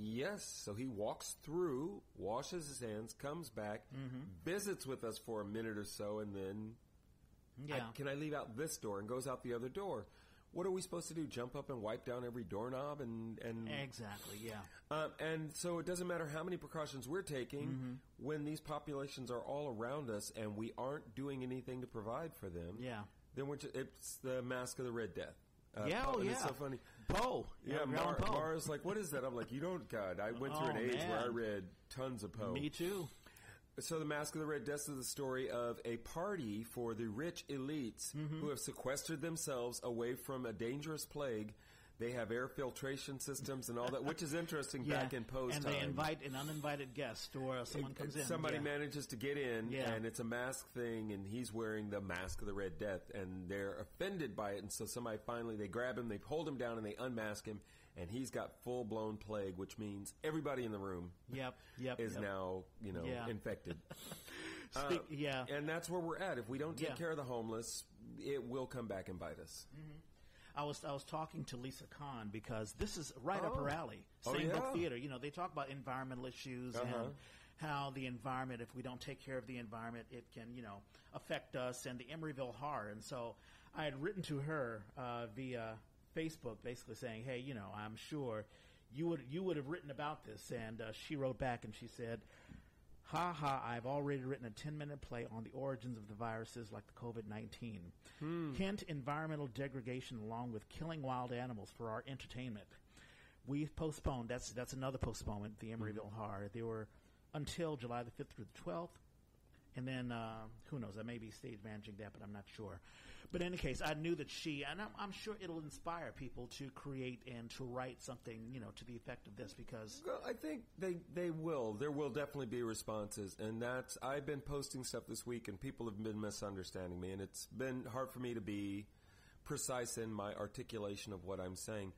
"Yes." So he walks through, washes his hands, comes back, Mm-hmm. visits with us for a minute or so, and then Yeah. I, can I leave out this door and goes out the other door. What are we supposed to do? Jump up and wipe down every doorknob and and exactly. Yeah. um, and so it doesn't matter how many precautions we're taking Mm-hmm. when these populations are all around us and we aren't doing anything to provide for them. Yeah. Then we're just, it's the masque of the Red Death. Uh, Yeah, oh, and It's yeah. so funny. Poe. Yeah, Edgar Mar- Poe. Mara's like, what is that? I'm like, you don't, God. I went through Oh, an age where I read tons of Poe. Me too. So the Masque of the Red Death is the story of a party for the rich elites Mm-hmm. who have sequestered themselves away from a dangerous plague. They have air filtration systems and all that, which is interesting Yeah. back in Poe's and time. they invite an uninvited guest or someone comes in. Somebody yeah. manages to get in, Yeah. and it's a mask thing, and he's wearing the mask of the Red Death, and they're offended by it, and so somebody finally they grab him, they hold him down, and they unmask him, and he's got full blown plague, which means everybody in the room Yep. Yep. is yep. now you know Yeah. infected. Speak, yeah. and that's where we're at. If we don't take Yeah. care of the homeless, it will come back and bite us. I was I was talking to Lisa Kahn because this is right up Oh. her alley. Oh, Sandbrook yeah. Theater. You know, they talk about environmental issues Uh-huh. and how the environment, if we don't take care of the environment, it can you know affect us and the Emeryville horror. And so I had written to her uh, via Facebook, basically saying, "Hey, you know, I'm sure you would you would have written about this." And uh, she wrote back and she said. Ha ha, I've already written a 10 minute play on the origins of the viruses like the COVID 19. Hint environmental degradation along with killing wild animals for our entertainment. We've postponed, that's, that's another postponement, the Emeryville Horror. They were until July the 5th through the 12th. And then, uh, who knows, I may be stage managing that, but I'm not sure. But in any case, I knew that she, and I'm, I'm sure it'll inspire people to create and to write something, you know, to the effect of this because Well, I think they they will. There will definitely be responses, and that's. I've been posting stuff this week, and people have been misunderstanding me, and it's been hard for me to be precise in my articulation of what I'm saying.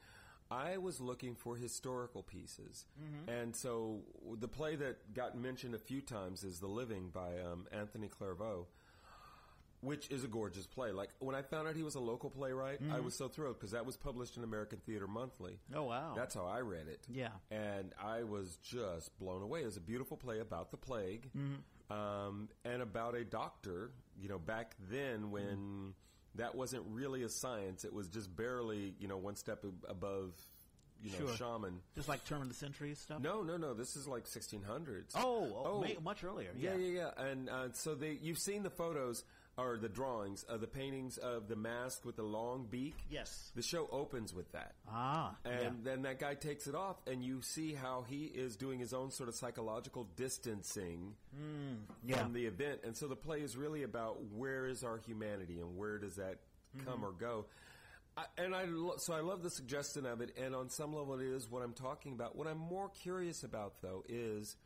I was looking for historical pieces, and so the play that got mentioned a few times is *The Living* by um, Anthony Clarvoe. Which is a gorgeous play. Like when I found out he was a local playwright, I was so thrilled because that was published in American Theater Monthly. Oh, wow. That's how I read it. Yeah. and I was just blown away. It was a beautiful play about the plague, um, and about a doctor. You know, back then when that wasn't really a science, it was just barely you know one step above you know Sure. shaman. just like turn of the century stuff. No, no, no. This is like 1600s. Oh, oh, Oh. much earlier. Yeah, yeah, yeah. And uh, so they, you've seen the photos or the drawings of the paintings of the mask with the long beak. Yes. The show opens with that. Ah, And yeah. then that guy takes it off, and you see how he is doing his own sort of psychological distancing hmm, yeah. from the event. And so the play is really about where is our humanity and where does that hmm. come or go. I, and I lo- so I love the suggestion of it, and on some level it is what I'm talking about. What I'm more curious about, though, is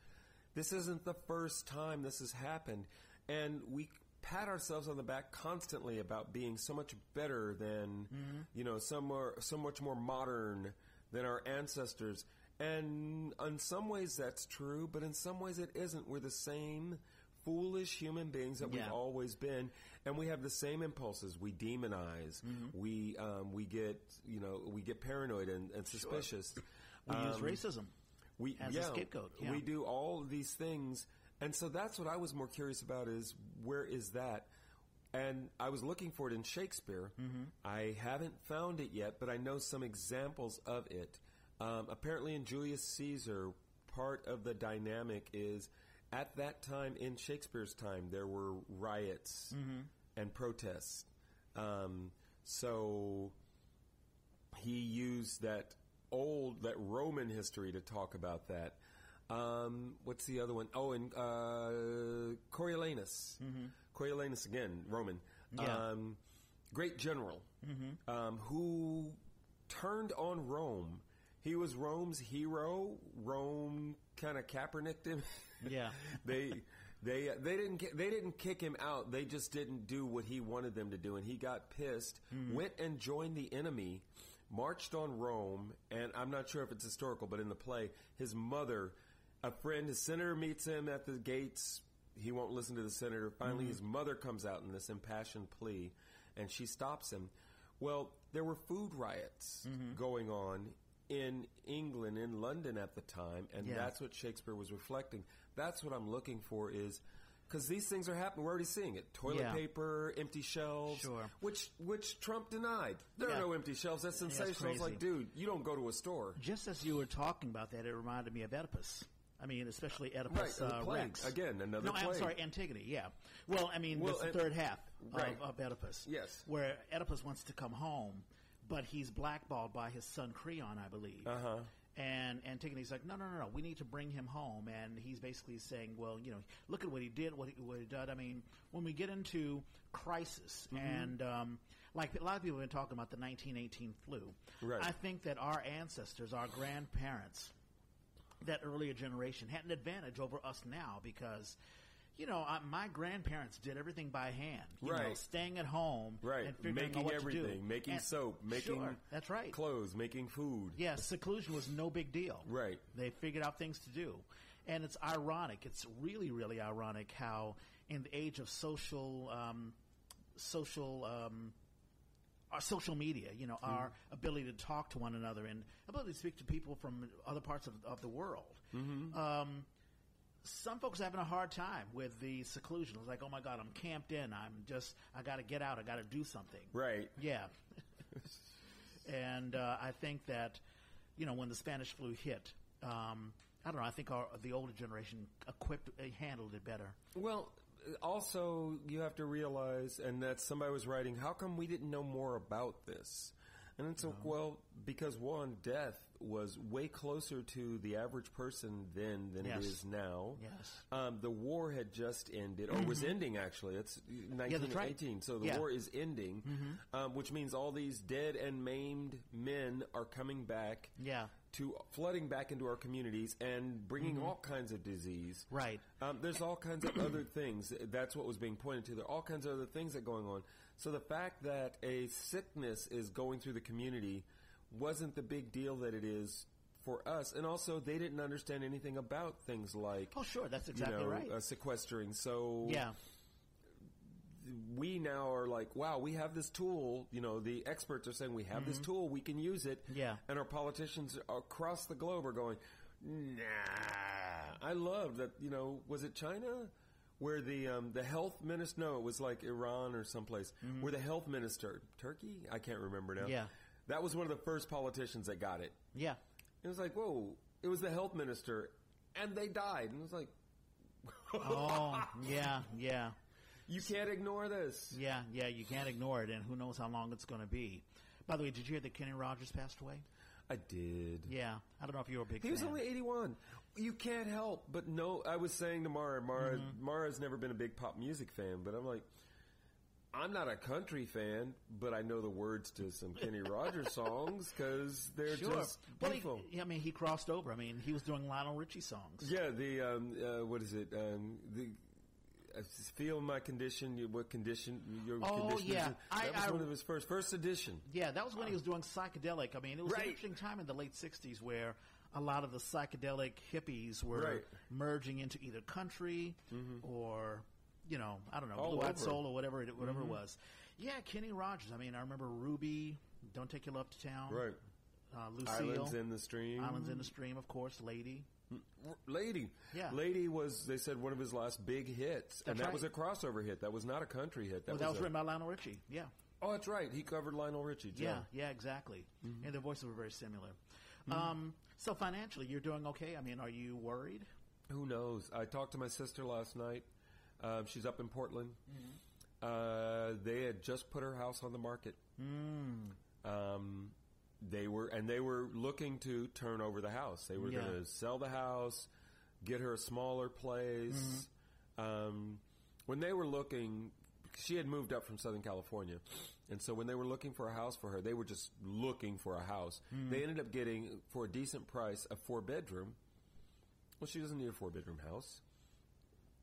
this isn't the first time this has happened, and we pat ourselves on the back constantly about being so much better than you know, so more, so much more modern than our ancestors. And in some ways that's true, but in some ways it isn't. We're the same foolish human beings that Yeah. we've always been, and we have the same impulses. We demonize. Mm-hmm. We um, we get you know we get paranoid and, and suspicious. we use Um, racism. we as a yeah, scapegoat, yeah. We do all these things, and so that's what I was more curious about: is where is that? And I was looking for it in Shakespeare. Mm-hmm. I haven't found it yet, but I know some examples of it. Um, apparently, in Julius Caesar, part of the dynamic is at that time in Shakespeare's time there were riots Mm-hmm. and protests. Um, so he used that old, that Roman history to talk about that. Um, what's the other one? Oh, and uh, Coriolanus. Coriolanus again, Roman. Yeah. Um, great general um, who turned on Rome. He was Rome's hero. Rome kind of Kaepernicked him. Yeah. they they they didn't they didn't kick him out. They just didn't do what he wanted them to do, and he got pissed. Went and joined the enemy, marched on Rome, and I'm not sure if it's historical, but in the play, his mother, a friend, his senator meets him at the gates. He won't listen to the senator. Finally, his mm-hmm. mother comes out in this impassioned plea, and she stops him. Well, there were food riots mm-hmm. going on in England, in London at the time, and Yeah. that's what Shakespeare was reflecting. That's what I'm looking for is because these things are happening. We're already seeing it: toilet Yeah. paper, empty shelves. Sure. Which which Trump denied. There Yeah. are no empty shelves. That's that's sensational. It's like, dude, you don't go to a store. Just as you were talking about that, it reminded me of Oedipus. I mean, especially Oedipus Right, uh. Rex. Again, another No, I'm sorry, Antigone. Yeah. Well, I mean, Well, it's the third half Right. of, of Oedipus. Yes. Where Oedipus wants to come home, but he's blackballed by his son Creon, I believe. Uh huh. And Antigone's like, no, no, no, no. We need to bring him home. And he's basically saying, well, you know, look at what he did, what he, what he did. I mean, when we get into crisis, Mm-hmm. and um, like a lot of people have been talking about the 1918 flu, Right. I think that our ancestors, our grandparents, that earlier generation had an advantage over us now because. You know, uh, my grandparents did everything by hand. You know, Right. staying at home Right. and figuring Making out what everything, to do. making And- soap, making Sure, that's right. clothes, making food. Yeah, seclusion was no big deal. Right. They figured out things to do. And it's ironic. It's really, really ironic how in the age of social, um, social, um, our social media, you know, our ability to talk to one another and ability to speak to people from other parts of, of the world. Um, some folks are having a hard time with the seclusion. It's like, oh my God, I'm camped in. I'm just, I got to get out. I got to do something. Right. Yeah. and uh, I think that, you know, when the Spanish flu hit, um, I don't know, I think our, the older generation equipped, uh, handled it better. Well, also you have to realize, and that somebody was writing, how come we didn't know more about this? And it's like, well, because one, death was way closer to the average person then than Yes. it is now. Yes. Um, the war had just ended, or was ending actually. It's right. 1918, so the Yeah. war is ending, um, which means all these dead and maimed men are coming back Yeah. To flooding back into our communities and bringing all kinds of disease. Right. Um, there's all kinds of other things. That's what was being pointed to. There are all kinds of other things that are going on. So the fact that a sickness is going through the community wasn't the big deal that it is for us. And also, they didn't understand anything about things like, Oh, sure. That's exactly you know, right. uh, sequestering. So yeah. We now are like, wow, we have this tool. You know, the experts are saying we have this tool, we can use it. Mm-hmm. Yeah. And our politicians across the globe are going, nah. I love that, you know, was it China? Where the um, the health minister, no, it was like Iran or someplace, where the health minister, Turkey? I can't remember now. Mm-hmm. Yeah. That was one of the first politicians that got it. Yeah. It was like, whoa, it was the health minister, and they died. And it was like, Oh, yeah. Yeah. You can't ignore this. Yeah. Yeah. You can't ignore it. And who knows how long it's going to be. By the way, did you hear that Kenny Rogers passed away? I did. Yeah. I don't know if you were a big He was fan. only 81. You can't help but know. I was saying to Mara, Mara, Mm-hmm. Mara's never been a big pop music fan, but I'm like, I'm not a country fan, but I know the words to some Kenny Rogers songs because they're Sure. just Well, he, beautiful. yeah, I mean, he crossed over. I mean, he was doing Lionel Richie songs. yeah, the um, uh, what is it? Um, the feel my condition. you- What condition? Your Oh, condition. yeah. it? I- that was I- one of his first first edition. Yeah, that was when he was doing psychedelic. I mean, it was Right. an interesting time in the late '60s where a lot of the psychedelic hippies were Right. Mm-hmm. merging into either country or, you know, I don't know, All blue eyed soul or whatever it, whatever it was. Yeah, Kenny Rogers. I mean, I remember Ruby, "Don't Take Your Love to Town," Right. Uh, Lucille, Islands in the stream. Islands in the Stream, of course, Lady. Lady. Yeah. Lady was, they said, one of his last big hits. and that right. was a crossover hit. That was not a country hit. That Well, that was a- written by Lionel Richie. Yeah, Oh, that's right. He covered Lionel Richie. too. yeah, yeah, exactly. Mm-hmm. And their voices were very similar. Um, so financially, you're doing okay. I mean, are you worried? Who knows? I talked to my sister last night. Um, she's up in Portland. Uh, they had just put her house on the market. Um, they were, and they were looking to turn over the house. They were Yeah. going to sell the house, get her a smaller place. Um, when they were looking, she had moved up from Southern California, And so when they were looking for a house for her, they were just looking for a house. They ended up getting, for a decent price, a four bedroom. Well, she doesn't need a four bedroom house.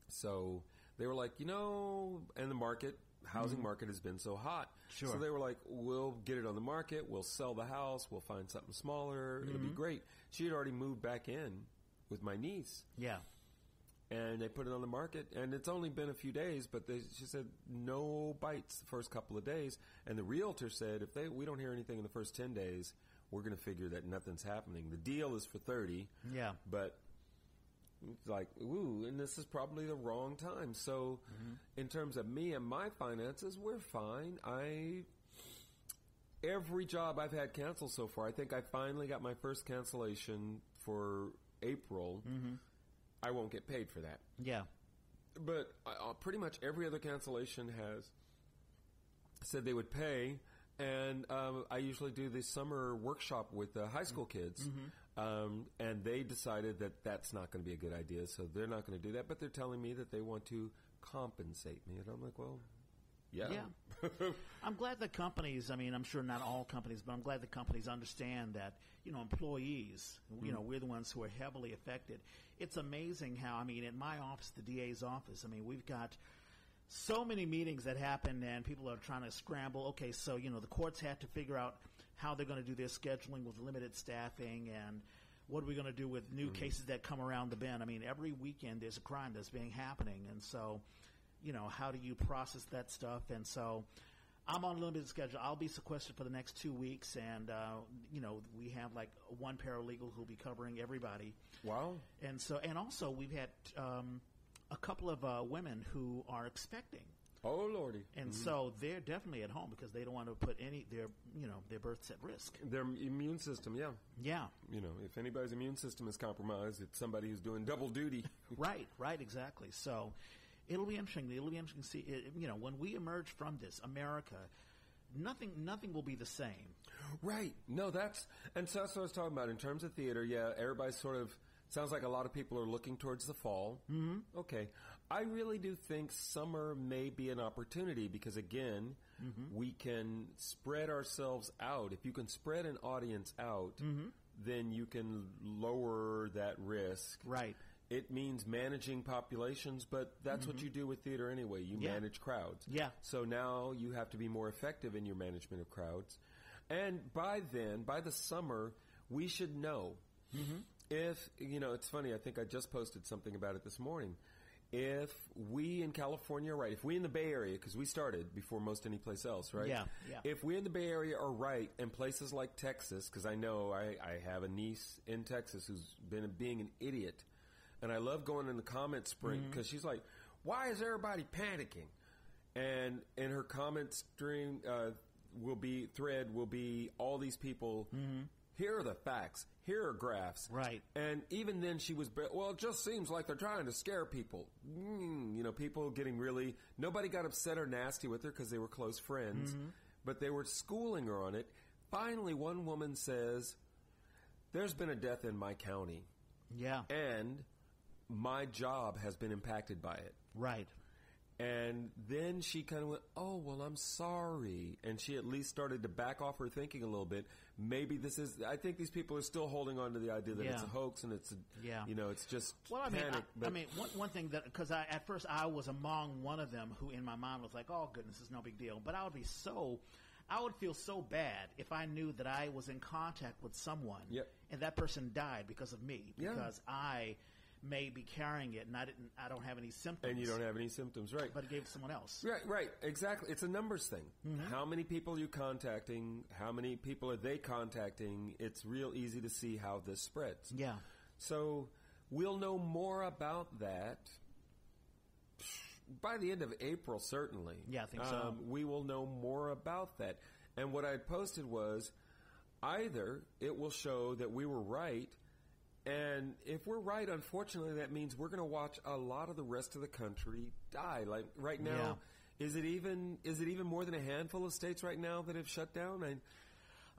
So they were like, you know, and the market, housing mm-hmm. market has been so hot. Sure. So they were like, we'll get it on the market, we'll sell the house, we'll find something smaller, it'll be mm-hmm. great. She had already moved back in with my niece Yeah. and they put it on the market and it's only been a few days but they, she said no bites the first couple of days and the realtor said if they we don't hear anything in the first 10 days we're going to figure that nothing's happening the deal is for 30 Yeah. but like ooh and this is probably the wrong time. So in terms of me and my finances we're fine. I every job i've had canceled so far i think i finally got my first cancellation for april. I won't get paid for that. Yeah. but uh, pretty much every other cancellation has said they would pay. And um, I usually do the summer workshop with the high school kids, um, and they decided that that's not going to be a good idea, so they're not going to do that. But they're telling me that they want to compensate me, and I'm like, well, yeah, Yeah. I'm glad the companies, I mean, I'm sure not all companies, but I'm glad the companies understand that, you know, employees, you know, we're the ones who are heavily affected. It's amazing how, I mean, in my office, the DA's office, I mean, we've got so many meetings that happen and people are trying to scramble. Okay, so, you know, the courts have to figure out how they're going to do their scheduling with limited staffing and what are we going to do with new cases that come around the bend. I mean, every weekend there's a crime that's being happening. And so, you know, how do you process that stuff? And so I'm on a limited schedule. I'll be sequestered for the next two weeks. And, uh, you know, we have like one paralegal who'll be covering everybody. wow, And so, and also we've had um, a couple of uh, women who are expecting. Oh lordy, And so they're definitely at home because they don't want to put any their you know their births at risk. their immune system, yeah, Yeah, you know, if anybody's immune system is compromised, it's somebody who's doing double duty. right, right, exactly. So it'll be interesting. It'll be interesting to see. It, you know, when we emerge from this, America, nothing nothing will be the same. Right. No, that's and so that's what I was talking about in terms of theater. Yeah, everybody's sort of sounds like a lot of people are looking towards the fall. Mm-hmm. Okay, I really do think summer may be an opportunity because again, mm-hmm. we can spread ourselves out. If you can spread an audience out, mm-hmm. then you can lower that risk. Right. It means managing populations, but that's what mm-hmm. you do with theater anyway. You Yeah. manage crowds. Yeah. So now you have to be more effective in your management of crowds. And by then, by the summer, we should know if, you know, it's funny, I think I just posted something about it this morning. If we in California are right, if we in the Bay Area, because we started before most any place else, right? Yeah, yeah. If we in the Bay Area are right, and places like Texas, because I know I, I have a niece in Texas who's been being an idiot, and I love going in the comment spring because she's like, "Why is everybody panicking?" And in her comment stream uh, will be thread will be all these people. Here are the facts. Here are graphs. Right. And even then, she was, well, it just seems like they're trying to scare people. Mm, you know, people getting really, nobody got upset or nasty with her because they were close friends, but they were schooling her on it. Finally, one woman says, There's been a death in my county, Yeah. and my job has been impacted by it. Right. And then she kind of went, "Oh, well, I'm sorry." And she at least started to back off her thinking a little bit. Maybe this is. I think these people are still holding on to the idea that it's a hoax and it's, a, Yeah. you know, it's just Well, I mean, panic. I, I mean, one, one thing that because I at first I was among one of them who in my mind was like, "Oh goodness, it's no big deal," but I would be so, I would feel so bad if I knew that I was in contact with someone Yep. and that person died because of me Yeah. because I may be carrying it and I didn't, I don't have any symptoms, and you don't have any symptoms, right? but it gave someone else. Right, right, exactly. It's a numbers thing. Mm-hmm. How many people are you contacting? How many people are they contacting? It's real easy to see how this spreads. Yeah. So we'll know more about that by the end of April, certainly. Yeah, I think so. Um, we will know more about that. And what I posted was either it will show that we were right, and if we're right, unfortunately, that means we're going to watch a lot of the rest of the country die. Like right now, is it even is it even more than a handful of states right now that have shut down? I,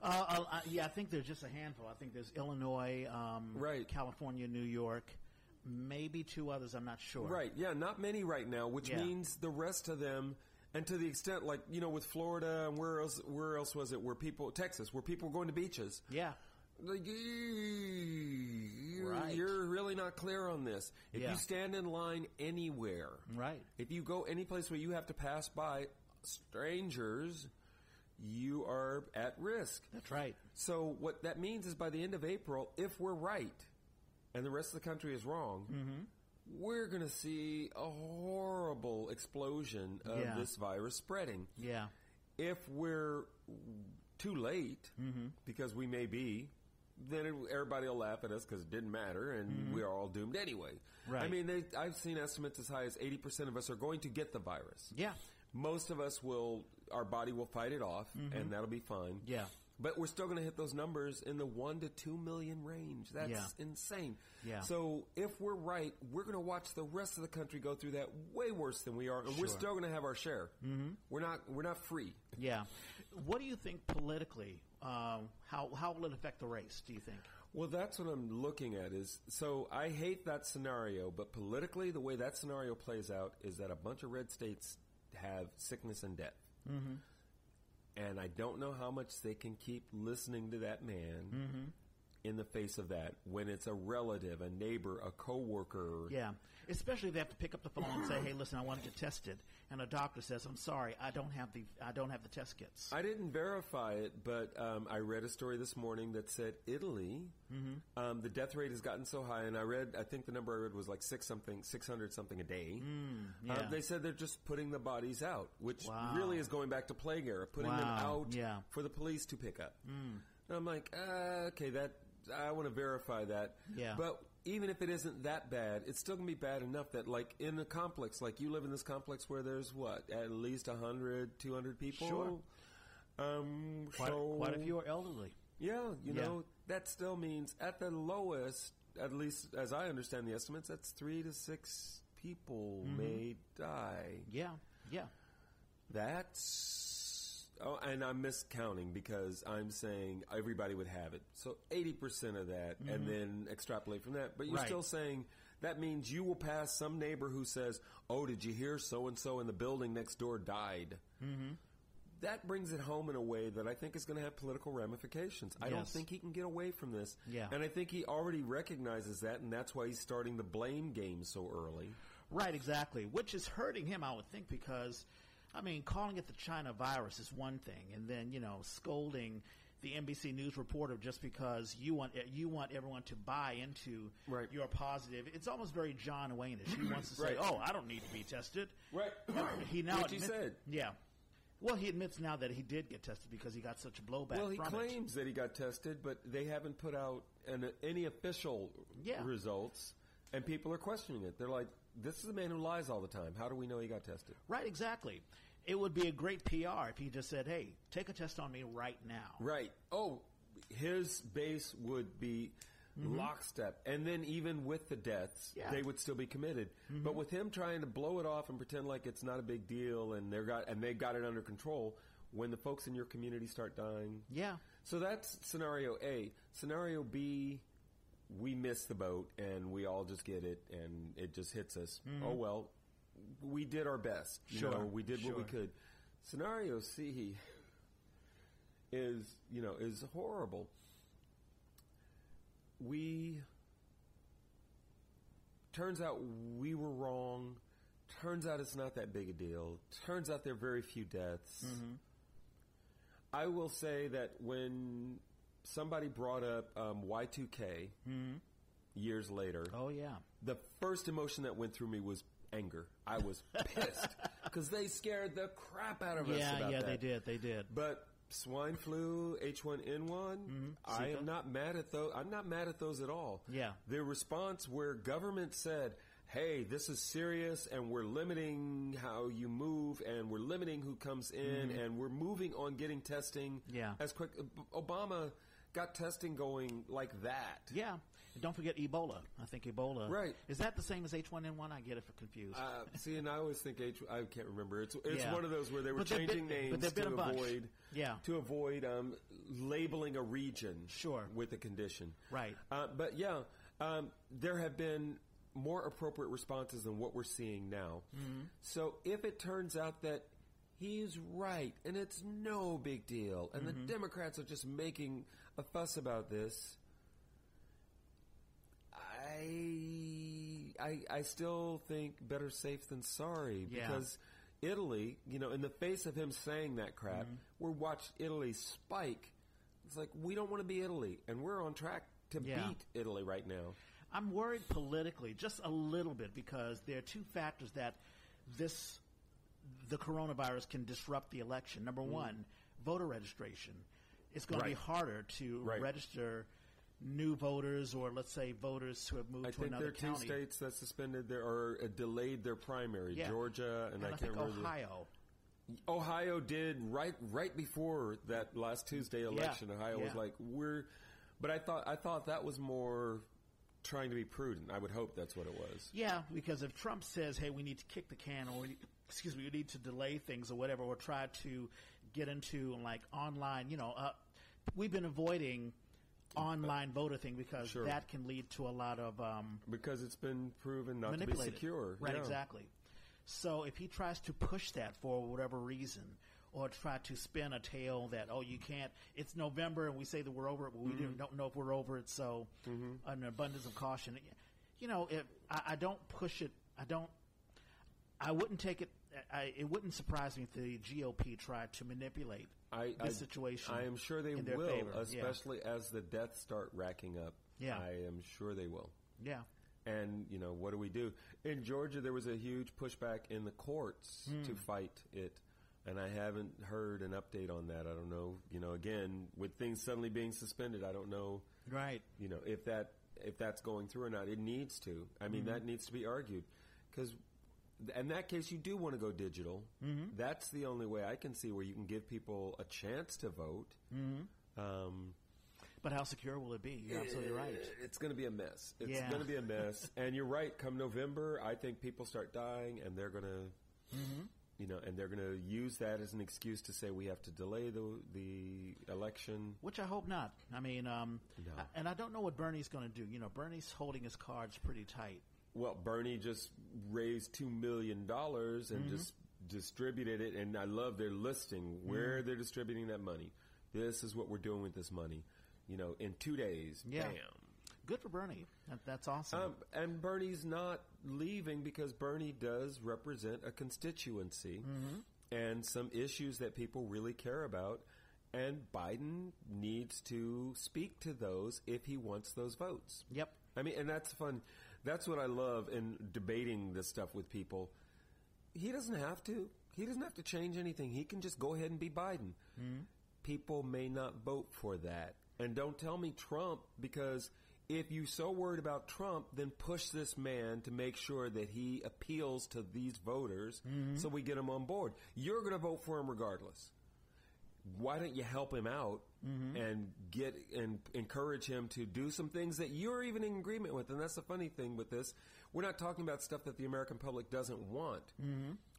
Uh, uh, uh, yeah, I think there's just a handful. I think there's Illinois, um, Right. California, New York, maybe two others. I'm not sure. Right. Yeah. Not many right now, which Yeah. means the rest of them, And to the extent, like you know, with Florida and where else, where else was it? Where people, Texas, where people were going to beaches. Yeah. Like, you're, Right. you're really not clear on this. If Yeah. you stand in line anywhere, Right. if you go any place where you have to pass by strangers, you are at risk. That's right. So what that means is by the end of April, if we're right and the rest of the country is wrong, Mm-hmm. we're going to see a horrible explosion of Yeah. this virus spreading. Yeah. If we're too late, Mm-hmm. because we may be, then it, everybody will laugh at us because it didn't matter, and we are all doomed anyway. I Mm-hmm. Mean, they, I've seen estimates as high as eighty percent of us are going to get the virus. Yeah. Most of us will, our body will fight it off, and that'll be fine. Mm-hmm. Yeah. But we're still going to hit those numbers in the one to two million range. That's Yeah. insane. Yeah. So if we're right, we're going to watch the rest of the country go through that way worse than we are, and we're still going to have our share. Mm-hmm. We're not. We're not free. Yeah. What do you think politically? Um, how how will it affect the race? Do you think? Well, that's what I'm looking at. Is so I hate that scenario, but politically, the way that scenario plays out is that a bunch of red states have sickness and death. Mm-hmm. And I don't know how much they can keep listening to that man in the face of that when it's a relative, a neighbor, a coworker. Yeah. Especially if they have to pick up the phone and say, "Hey, listen, I want to get tested," and a doctor says, "I'm sorry, I don't have the I don't have the test kits." I didn't verify it, but um, I read a story this morning that said Italy, Mm-hmm. um, the death rate has gotten so high, and I read, I think the number I read was like six something, six hundred something a day. Mm, Uh, yeah. they said they're just putting the bodies out, which Wow. really is going back to plague era, putting them out yeah. Mm. for the police to pick up. And I'm like, uh, okay, that I want to verify that. Yeah. But even if it isn't that bad, it's still going to be bad enough that, like, in a complex, like you live in this complex where there's what, at least 100, 200 people? Sure. Um, quite, so, quite a few are elderly. Yeah, you Yeah. know, that still means at the lowest, at least as I understand the estimates, that's three to six people Mm-hmm. may die. Yeah. Yeah. That's oh, and I'm miscounting because I'm saying everybody would have it. So 80% of that, and then extrapolate from that. But you're Mm-hmm. Right. still saying that means you will pass some neighbor who says, "Oh, did you hear so and so in the building next door died?" Mm-hmm. That brings it home in a way that I think is going to have political ramifications. I don't think he can get away from this. Yeah. And I think he already recognizes that, and that's why he's starting the blame game so early. Right, exactly. Which is hurting him, I would think, because, I mean, calling it the China virus is one thing, and then you know, scolding the NBC News reporter just because you want you want everyone to buy into Right. your positive. It's almost very John Wayne-ish. He wants to say, "Oh, I don't need to be tested." Right. He now he admit- said. Yeah. Well, he admits now that he did get tested because he got such a blowback. Well, he from it. claims that he got tested, but they haven't put out an, any official Yeah. results, and people are questioning it. They're like, "This is a man who lies all the time. How do we know he got tested?" Right, exactly. It would be a great PR if he just said, "Hey, take a test on me right now." Right. Oh, his base would be mm-hmm. lockstep, and then even with the deaths, Yeah. they would still be committed. Mm-hmm. But with him trying to blow it off and pretend like it's not a big deal, and they're got and they've got it under control, when the folks in your community start dying, Yeah. So that's scenario A. Scenario B, we miss the boat and we all just get it and it just hits us. Mm-hmm. Oh well, we did our best. You Sure, know, we did what we could. Scenario C is, you know, is horrible. We turns out we were wrong. Turns out it's not that big a deal. Turns out there are very few deaths. Mm-hmm. I will say that when somebody brought up um, Y2K years later, Oh yeah. the first emotion that went through me was anger. I was pissed because they scared the crap out of us Yeah, about yeah, that. they did. They did. But swine flu, H1N1, I am not mad at those. I'm not mad at those at all. Yeah. The response where government said, "Hey, this is serious, and we're limiting how you move, and we're limiting who comes in, and we're moving on getting testing Mm-hmm. Yeah. as quick." Obama got testing going like that. Yeah. And don't forget Ebola. I think Ebola. Right. Is that the same as H1N1? I get it confused. Uh, see, and I always think H. I can't remember. It's it's Yeah. one of those where they were But changing been- names to avoid Yeah. to avoid um, labeling a region Sure. with a condition. Right. Uh, but yeah, um, there have been more appropriate responses than what we're seeing now. Mm-hmm. So if it turns out that he's right, and it's no big deal, and Mm-hmm. the Democrats are just making a fuss about this. I, I, I still think better safe than sorry Yeah. because Italy, you know, in the face of him saying that crap, Mm-hmm. we're watched Italy spike. It's like we don't want to be Italy, and we're on track to Yeah. beat Italy right now. I'm worried politically, just a little bit, because there are two factors that this the coronavirus can disrupt the election. Number one, voter registration. It's going to be. Harder to Right. register new voters, or let's say voters who have moved I to think another there are two states that suspended their or uh, delayed their primary, Yeah. Georgia and, and I, I, can't think remember. Ohio. Ohio did right right before that last Tuesday election. Ohio was like we're, but I thought I thought that was more trying to be prudent. I would hope that's what it was. Yeah, because if Trump says, "Hey, we need to kick the can," or excuse me, we need to delay things or whatever, or try to get into like online, you know, uh, we've been avoiding online voter thing because Sure. that can lead to a lot of um, Because it's been proven not to be manipulated. secure. Right, Yeah. exactly. So if he tries to push that for whatever reason, or try to spin a tale that oh you can't, it's November and we say that we're over it, but we Mm-hmm. don't- don't know if we're over it. So an abundance of caution. You know, if I, I don't push it, I don't. I wouldn't take it. I, it wouldn't surprise me if the GOP tried to manipulate I, this I, situation. I am sure they in their will, favor. Yeah. especially as the deaths start racking up. Yeah. I am sure they will. Yeah. And you know what do we do in Georgia? There was a huge pushback in the courts Hmm. to fight it, and I haven't heard an update on that. I don't know. You know, again, with things suddenly being suspended, I don't know. Right. You know, if that if that's going through or not. It needs to. I mean, Mm-hmm. that needs to be argued because. In that case, you do want to go digital. Mm-hmm. That's the only way I can see where you can give people a chance to vote. Mm-hmm. Um, But how secure will it be? You're absolutely right. it's going to be a mess. It's Yeah. going to be a mess. and you're right. Come November, I think people start dying, and they're going to, Mm-hmm. you know, and they're going to use that as an excuse to say we have to delay the the election. Which I hope not. I mean, um, No. I- and I don't know what Bernie's going to do. You know, Bernie's holding his cards pretty tight. Well, Bernie just raised two million dollars and Mm-hmm. just distributed it, and I love their listing where Mm-hmm. they're distributing that money. This is what we're doing with this money. You know, in two days, Yeah. bam. Good for Bernie. That, that's awesome. Um, and Bernie's not leaving because Bernie does represent a constituency and some issues that people really care about. And Biden needs to speak to those if he wants those votes. yep. I mean, and that's fun. That's what I love in debating this stuff with people. He doesn't have to. He doesn't have to change anything. He can just go ahead and be Biden. Hmm. People may not vote for that. And don't tell me Trump because if you're so worried about Trump, then push this man to make sure that he appeals to these voters hmm. so we get him on board. You're going to vote for him regardless why don't you help him out and get and encourage him to do some things that you're even in agreement with? And that's the funny thing with this. We're not talking about stuff that the American public doesn't want.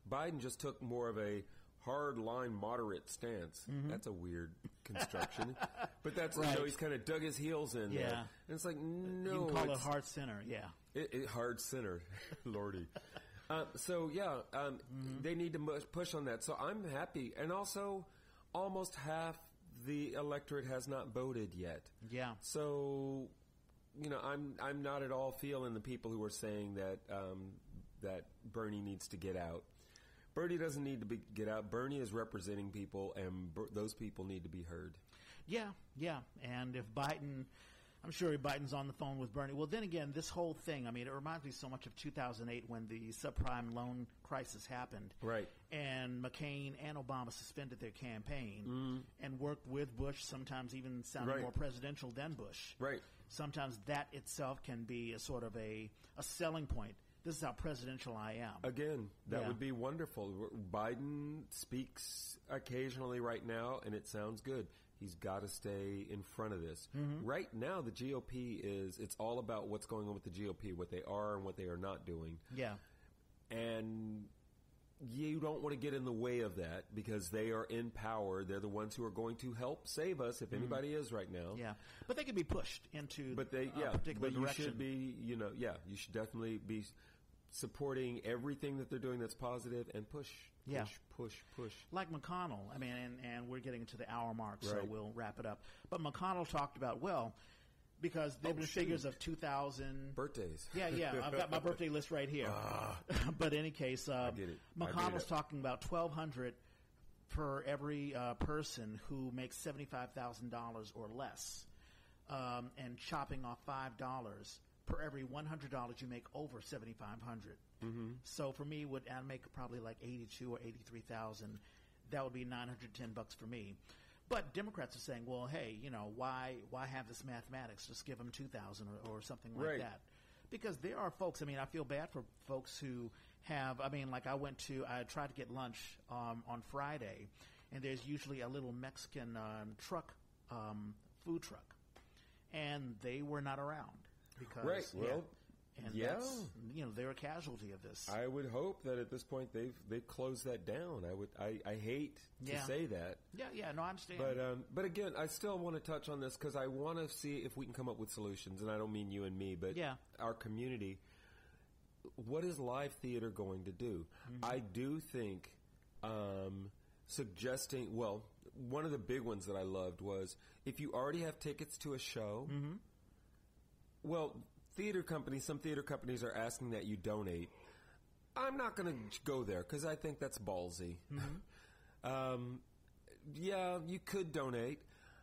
Biden just took more of a hard line, moderate stance. That's a weird construction, but that's you know he's kind of dug his heels in. there. Yeah. and it's like no, you call it hard center. Yeah. it, it hard center, lordy. Uh, so yeah, um, they need to push on that. So I'm happy, and also almost half the electorate has not voted yet. Yeah. So you know, I'm I'm not at all feeling the people who are saying that um, that Bernie needs to get out. Bernie doesn't need to be, get out. Bernie is representing people, and Ber- those people need to be heard. Yeah, yeah. And if Biden, I'm sure Biden's on the phone with Bernie. Well, then again, this whole thing, I mean, it reminds me so much of 2008 when the subprime loan crisis happened. Right. And McCain and Obama suspended their campaign and worked with Bush, sometimes even sounded Mm-hmm. Right. more presidential than Bush. Right. Sometimes that itself can be a sort of a, a selling point. This is how presidential I am. Again, that Yeah. would be wonderful. Biden speaks occasionally right now, and it sounds good. He's got to stay in front of this. Mm-hmm. Right now, the GOP is, it's all about what's going on with the GOP, what they are and what they are not doing. yeah. And you don't want to get in the way of that because they are in power. They're the ones who are going to help save us, if anybody is right now. Mm-hmm. Yeah. But they could be pushed into But they, yeah, particular but you direction. should be, you know, yeah, you should definitely be supporting everything that they're doing that's positive and push Yeah. push, push, push. like McConnell. I mean, and, and we're getting to the hour mark, so we'll wrap it up. But McConnell talked about well, because there Oh, have been shoot. figures of two thousand. Birthdays. Yeah, yeah, I've got my birthday list right here. but in any case, uh, get it. I get McConnell's talking about twelve hundred per every uh, person who makes seventy five thousand dollars or less, um, and chopping off five dollars per every one hundred dollars you make over seventy five Mm-hmm. So for me, would I'd make probably like eighty two or eighty three thousand. That would be nine hundred ten bucks for me. But Democrats are saying, well, hey, you know, why why have this mathematics? Just give them two thousand or, or something like Right. that because there are folks. I mean, I feel bad for folks who have. I mean, like I went to, I tried to get lunch um, on Friday, and there's usually a little Mexican um, truck, um, food truck, and they were not around because Right, yeah. well, and yeah. you know, they're a casualty of this. I would hope that at this point they've they've closed that down. I would I, I hate to Yeah. say that, yeah, yeah, no, I understand. but um, but again, I still want to touch on this because I want to see if we can come up with solutions. And I don't mean you and me, but Yeah. our community. What is live theater going to do? I do think um, suggesting. Well, one of the big ones that I loved was if you already have tickets to a show. Well, theater companies, some theater companies are asking that you donate. I'm not going to go there because I think that's ballsy. um, yeah, you could donate.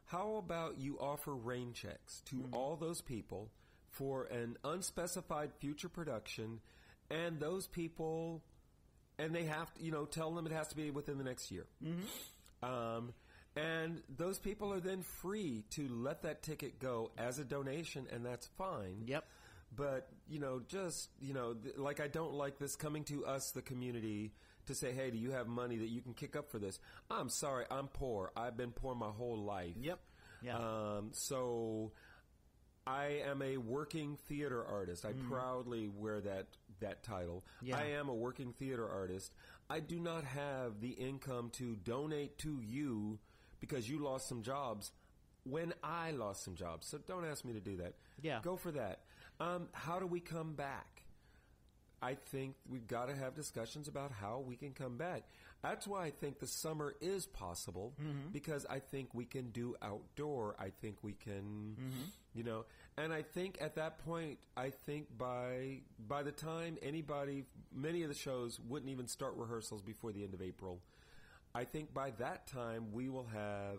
How about you offer rain checks to all those people for an unspecified future production, and those people, and they have to, you know, tell them it has to be within the next year. Um, and those people are then free to let that ticket go as a donation, and that's fine. Yep. But you know, just you know, th- like I don't like this coming to us, the community, to say, "Hey, do you have money that you can kick up for this?" I'm sorry, I'm poor. I've been poor my whole life. Yep. Yeah. Um, so I am a working theater artist. I proudly wear that that title. Yeah. I am a working theater artist. I do not have the income to donate to you because you lost some jobs when I lost some jobs. So don't ask me to do that. Yeah. Go for that. Um, how do we come back? I think we've got to have discussions about how we can come back. That's why I think the summer is possible because I think we can do outdoor. I think we can, you know, and I think at that point, I think by by the time anybody, many of the shows wouldn't even start rehearsals before the end of April. I think by that time we will have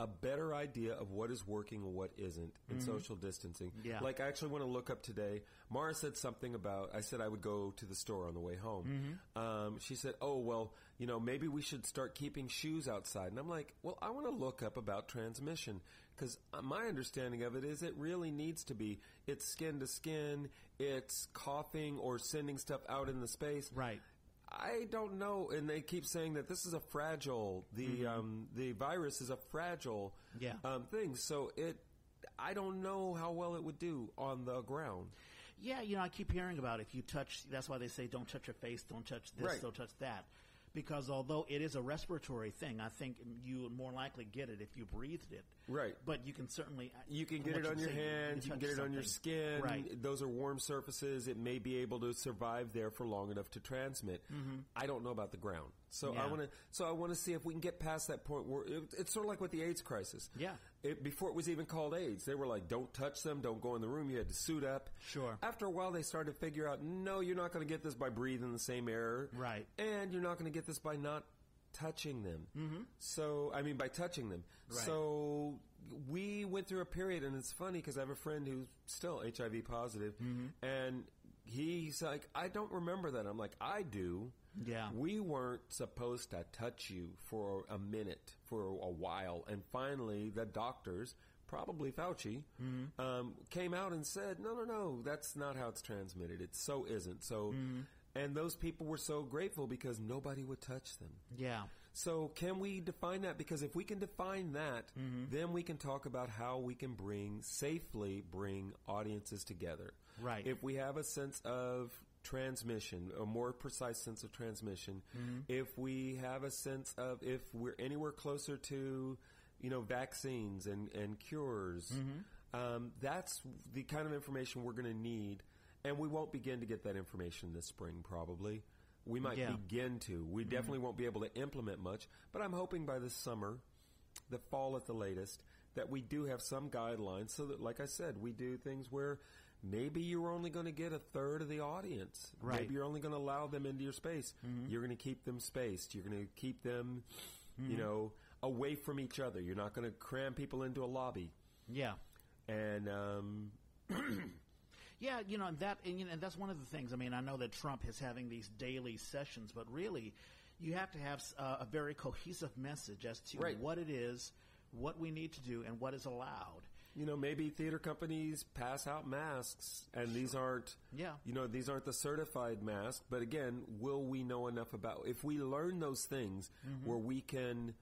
a better idea of what is working and what isn't in mm-hmm. social distancing. Yeah. Like I actually want to look up today. Mara said something about. I said I would go to the store on the way home. Mm-hmm. Um, she said, "Oh well, you know, maybe we should start keeping shoes outside." And I'm like, "Well, I want to look up about transmission because uh, my understanding of it is it really needs to be it's skin to skin, it's coughing or sending stuff out in the space, Right. I don't know, and they keep saying that this is a fragile. The um, the virus is a fragile Yeah. um, thing. So it, I don't know how well it would do on the ground. Yeah, you know, I keep hearing about if you touch. That's why they say don't touch your face, don't touch this, Right. don't touch that. Because although it is a respiratory thing, I think you would more likely get it if you breathed it. Right. But you can certainly You can get it on your hands. You can get it on your skin. Right. Those are warm surfaces. It may be able to survive there for long enough to transmit. I don't know about the ground, so I Mm-hmm. Want to. So I want to see if we can get past that point where it, it's sort of like with the AIDS crisis. Yeah. It, before it was even called AIDS, they were like, "Don't touch them. Don't go in the room." You had to suit up. Sure. After a while, they started to figure out, no, you're not going to get this by breathing the same air. Right. And you're not going to get this by not touching them. Mm-hmm. So, I mean, by touching them. Right. So, we went through a period, and it's funny because I have a friend who's still HIV positive, Mm-hmm. and he's like, I don't remember that. I'm like, I do. Yeah. We weren't supposed to touch you for a minute, for a while. And finally, the doctors, probably Fauci, Mm-hmm. um, came out and said, no, no, no, that's not how it's transmitted. It so isn't. So, Mm-hmm. And those people were so grateful because nobody would touch them. Yeah. So can we define that? Because if we can define that, Mm-hmm. then we can talk about how we can bring safely bring audiences together. Right. If we have a sense of transmission, a more precise sense of transmission, Mm-hmm. if we have a sense of if we're anywhere closer to, you know, vaccines and and cures, Mm-hmm. um, that's the kind of information we're going to need, and we won't begin to get that information this spring probably. We might Yeah. Mm-hmm. begin to. We definitely won't be able to implement much, but I'm hoping by the summer, the fall at the latest, that we do have some guidelines so that, like I said, we do things where maybe you're only going to get a third of the audience. Right. Mm-hmm. Maybe you're only going to allow them into your space. You're going to keep them spaced. You're going to keep them, you Mm-hmm. know, away from each other. You're not going to cram people into a lobby. Yeah. And um, Yeah, you know and that, and, you know, and that's one of the things. I mean, I know that Trump is having these daily sessions, but really, you have to have uh, a very cohesive message as to Right. what it is, what we need to do, and what is allowed. you know, maybe theater companies pass out masks, and these aren't, Yeah. you know, these aren't the certified masks. But again, will we know enough about if we learn those things Mm-hmm. where we can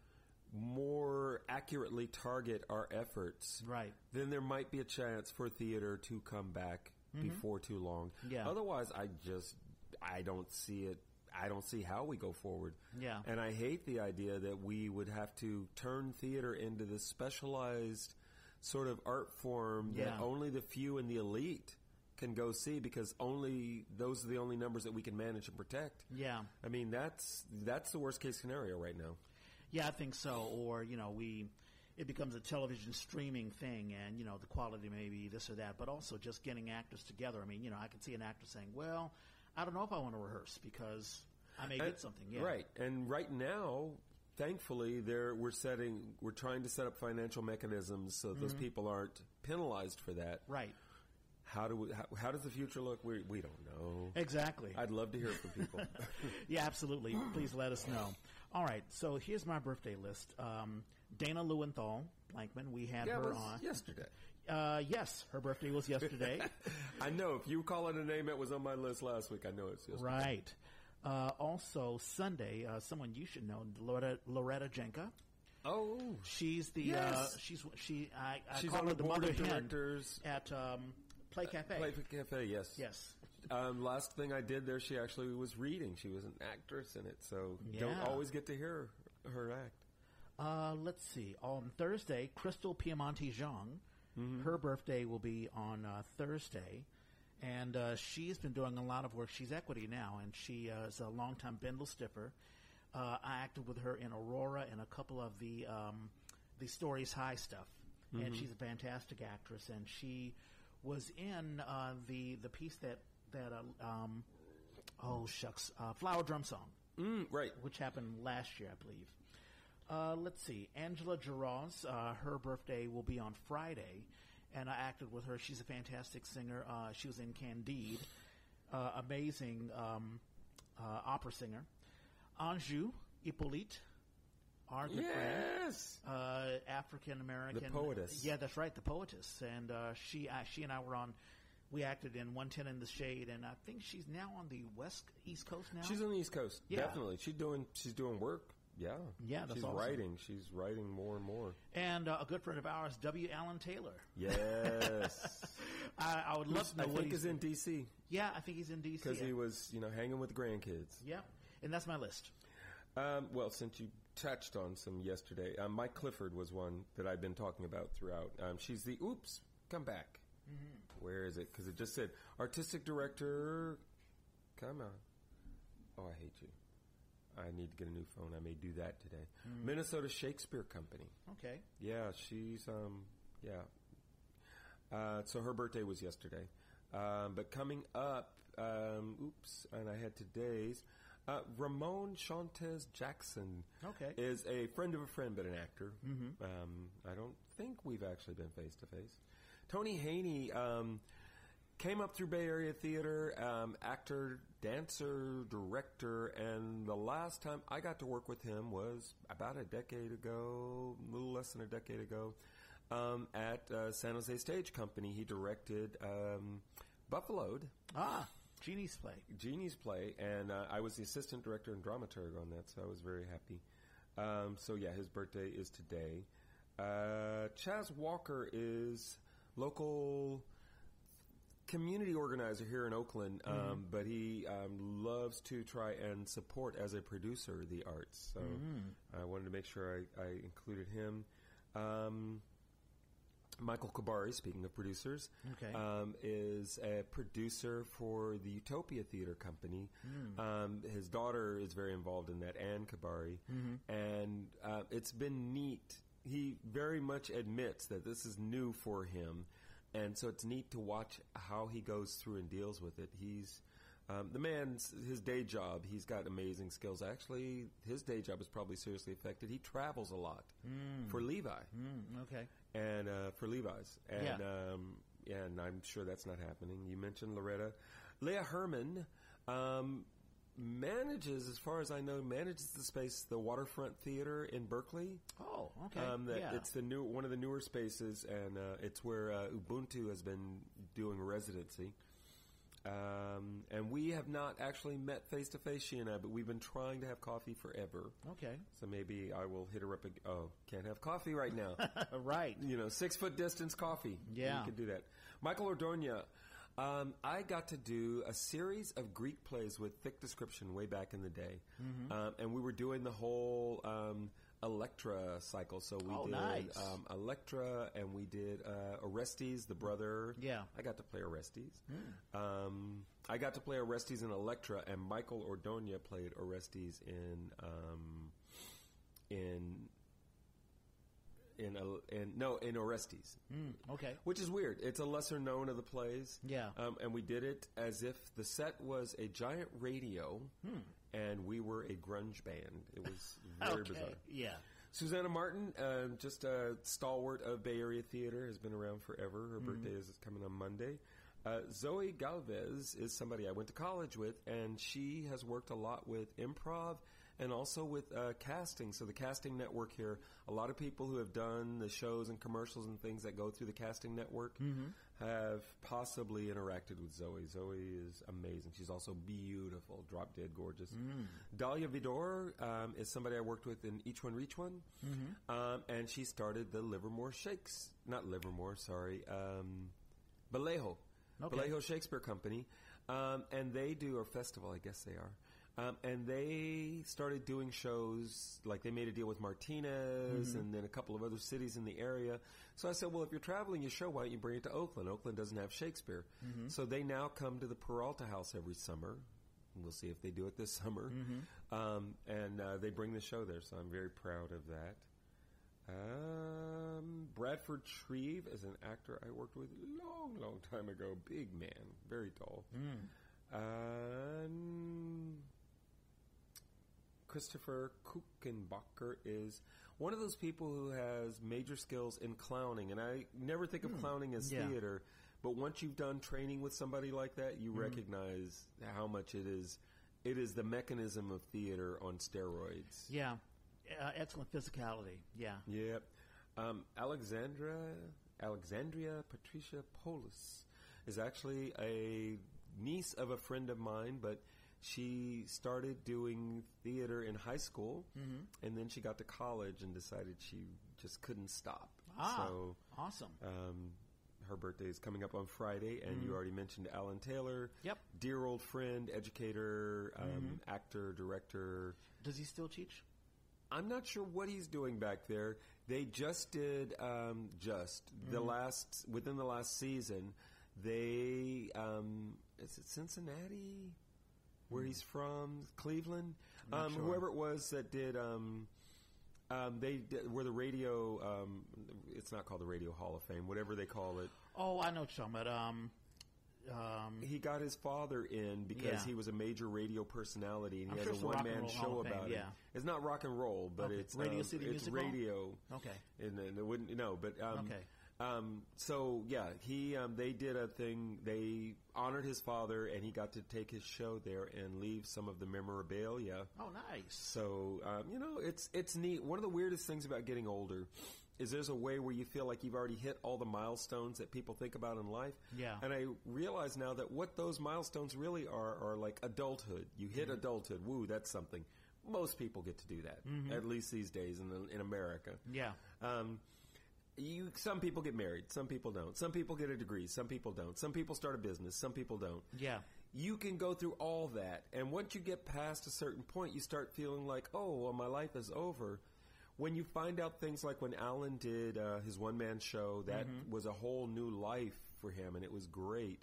more accurately target our efforts? Right. Then there might be a chance for theater to come back before too long. Mm-hmm. Yeah. Otherwise, I just I don't see it. I don't see how we go forward. Yeah. And I hate the idea that we would have to turn theater into this specialized sort of art form that only the few and the elite can go see because only those are the only numbers that we can manage and protect. Yeah. I mean, that's that's the worst case scenario right now. Yeah, I think so. Or you know, we it becomes a television streaming thing, and you know, the quality may be this or that, but also just getting actors together. I mean, you know, I can see an actor saying, "Well, I don't know if I want to rehearse because I may And- get something." Yeah, Right. And right now, thankfully, there we're setting we're trying to set up financial mechanisms so those people aren't penalized for that. Right. How do we, how, how does the future look? We we don't know. Exactly. I'd love to hear from people. yeah, absolutely. Please let us know. All right, so here's my birthday list. Um, Dana Lewenthal Blankman, we had yeah, her was on. yesterday. Uh, yes, her birthday was yesterday. I know if you call it a name that was on my list last week, I know it's yesterday. right. Uh, also, Sunday, uh, someone you should know, Loretta, Loretta Jenka. Oh, She's the uh, Yes. she's she I, I she's on the the mother of directors. at um, Play Cafe. Play Cafe, yes. yes. Um, last thing I did there, she actually was reading. She was an actress in it, so don't always get to hear her act. Uh, let's see. On Thursday, Crystal Piemonte Zhang. Mm-hmm. Her birthday will be on uh, Thursday, and uh, she's been doing a lot of work. She's equity now, and she uh, is a longtime Bindlestiffer. Uh, I acted with her in Aurora and a couple of the um, the Stories High stuff, Mm-hmm. and she's a fantastic actress. And she was in uh, the the piece that that uh, um, oh shucks, uh, Flower Drum Song Mm, right. which happened last year, I believe. Uh, let's see. Angela Giraz, uh, her birthday will be on Friday, and I acted with her. She's a fantastic singer. Uh, she was in Candide, uh, amazing um, uh, opera singer. Anjou Hippolyte, friend, Yes. uh, African American The poetess. Yeah, that's right, the poetess. And uh, she, she and I were on. We acted in One Ten in the Shade, and I think she's now on the west East Coast now. She's on the East Coast. Yeah. Definitely. She's doing she's doing work. Yeah. Yeah, that's She's awesome. writing. She's writing more and more. and uh, a good friend of ours, W. Allen Taylor. Yes. I, I would love to know I what think he's in DC Yeah, I think he's in D.C. because he was, you know, hanging with the grandkids. yeah, and that's my list. Um, well, since you touched on some yesterday, um, Mike Clifford was one that I've been talking about throughout. Um, she's the oops, come back. Where is it? Because it just said artistic director. Come on. Oh, I hate you. I need to get a new phone. I may do that today. Minnesota Shakespeare Company. Okay. Yeah, she's um yeah. Uh, so her birthday was yesterday, um, but coming up, um, oops, and I had today's. Uh, Ramon Chantes Jackson Okay. is a friend of a friend, but an actor. Mm-hmm. Um, I don't think we've actually been face to face. Tony Haney um, came up through Bay Area theater, um, actor, dancer, director, and the last time I got to work with him was about a decade ago, a little less than a decade ago, um, at uh, San Jose Stage Company. He directed um, Buffaloed, Ah, Genie's play. Genie's play, and uh, I was the assistant director and dramaturg on that, so I was very happy. Um, so yeah, his birthday is today. Uh, Chaz Walker is local community organizer here in Oakland, um, but he um, loves to try and support as a producer the arts. So I wanted to make sure I, I included him. Um, Michael Kabari, speaking of producers, Okay. um, is a producer for the Utopia Theater Company. Um, his daughter is very involved in that, Anne Kabari, and uh, it's been neat. He very much admits that this is new for him, and so it's neat to watch how he goes through and deals with it. He's um, the man's his day job. He's got amazing skills. Actually, his day job is probably seriously affected. He travels a lot for Levi Mm, okay. and uh, for Levi's, and Yeah. um, and I'm sure that's not happening. You mentioned Loretta, Leah Herman um, manages, as far as I know, manages the space, the Waterfront Theater in Berkeley. Oh, okay. Um, that yeah. It's the new one of the newer spaces, and uh, it's where uh, Ubuntu has been doing residency. Um, and we have not actually met face to face, she and I, but we've been trying to have coffee forever. okay. So maybe I will hit her up. Ag- oh, can't have coffee right now. right. you know, six foot distance coffee. Yeah. You can do that. Michael Ordonia. Um, I got to do a series of Greek plays with thick description way back in the day. Mm-hmm. Um, and we were doing the whole um, Electra cycle. So we Oh, did nice. um, Electra and we did uh, Orestes, the brother. Yeah. I got to play Orestes. Um, I got to play Orestes in Electra, and Michael Ordonia played Orestes in um, in in a, in no in Orestes, Mm, okay. which is weird. It's a lesser known of the plays. Yeah. um, and we did it as if the set was a giant radio, and we were a grunge band. It was very Hmm. okay. bizarre. Yeah. Susanna Martin, um, just a stalwart of Bay Area theater, has been around forever. Her birthday is coming on Monday. Uh, Zoe Galvez is somebody I went to college with, and she has worked a lot with improv and also with uh, casting. So the casting network here, a lot of people who have done the shows and commercials and things that go through the casting network have possibly interacted with Zoe. Zoe is amazing. She's also beautiful, drop dead gorgeous. Dahlia Vidor um, is somebody I worked with in Each One Reach One, um, and she started the Livermore Shakes, not Livermore, sorry, um, Vallejo, Okay. Vallejo Shakespeare Company, um, and they do a festival, I guess they are. Um, and they started doing shows like they made a deal with Martinez and then a couple of other cities in the area. So I said, well, if you're traveling your show, why don't you bring it to Oakland? Oakland doesn't have Shakespeare. So they now come to the Peralta House every summer. We'll see if they do it this summer. Um, and uh, they bring the show there, so I'm very proud of that. Um, Bradford Shreve is an actor I worked with long, long time ago. Big man, very tall. Um, Christopher Kuchenbacher is one of those people who has major skills in clowning, and I never think of clowning as Yeah. theater. But once you've done training with somebody like that, you recognize how much it is. It is the mechanism of theater on steroids. Yeah. Uh, excellent physicality. Yeah. Yeah. Um, Alexandra, Alexandria Patricia Polis is actually a niece of a friend of mine, but she started doing theater in high school, and then she got to college and decided she just couldn't stop. Ah, So awesome. um, her birthday is coming up on Friday, and you already mentioned Alan Taylor. Yep. Dear old friend, educator, um, actor, director. Does he still teach? I'm not sure what he's doing back there. They just did um, just the Mm-hmm. last within the last season. They um, is it Cincinnati, where he's from, Cleveland, um, sure. whoever it was that did. Um, um, they did, were the radio. Um, it's not called the Radio Hall of Fame. Whatever they call it. Oh, I know what you're talking about. Um, um, He got his father in because Yeah. he was a major radio personality, and he I'm has sure a it's the Rock one and man Roll Hall show of Fame, about it. yeah. It's not rock and roll, but Okay. it's Radio City it's radio. okay. and then it wouldn't no, but um, Okay. Um, so yeah, he um, they did a thing. They honored his father, and he got to take his show there and leave some of the memorabilia. Oh, nice. So um, you know, it's it's neat. One of the weirdest things about getting older is there's a way where you feel like you've already hit all the milestones that people think about in life. Yeah. And I realize now that what those milestones really are are like adulthood. You hit adulthood. Woo, that's something. Most people get to do that, at least these days in the, in America. Yeah. Um, you some people get married, some people don't. Some people get a degree, some people don't. Some people start a business, some people don't. Yeah. You can go through all that, and once you get past a certain point, you start feeling like, oh, well, my life is over. when you find out things like when Alan did uh, his one man show, that was a whole new life for him, and it was great.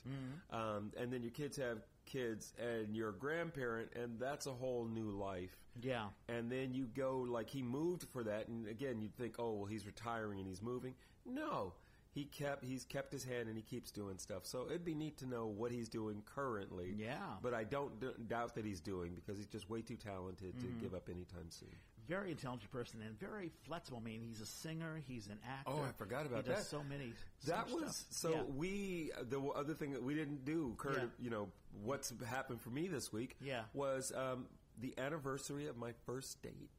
Um, and then your kids have kids, and you're a grandparent, and that's a whole new life. Yeah. And then you go like he moved for that, and again you'd think, oh well, he's retiring and he's moving. No, he kept he's kept his hand and he keeps doing stuff. So it'd be neat to know what he's doing currently. Yeah. but I don't d- doubt that he's doing because he's just way too talented to mm-hmm. give up anytime soon. Very intelligent person and very flexible. I mean, he's a singer, he's an actor. Oh, I forgot about he does that. so many. That was stuff. so Yeah. we the other thing that we didn't do, Kurt. Yeah. You know what's happened for me this week? Yeah. was um, the anniversary of my first date.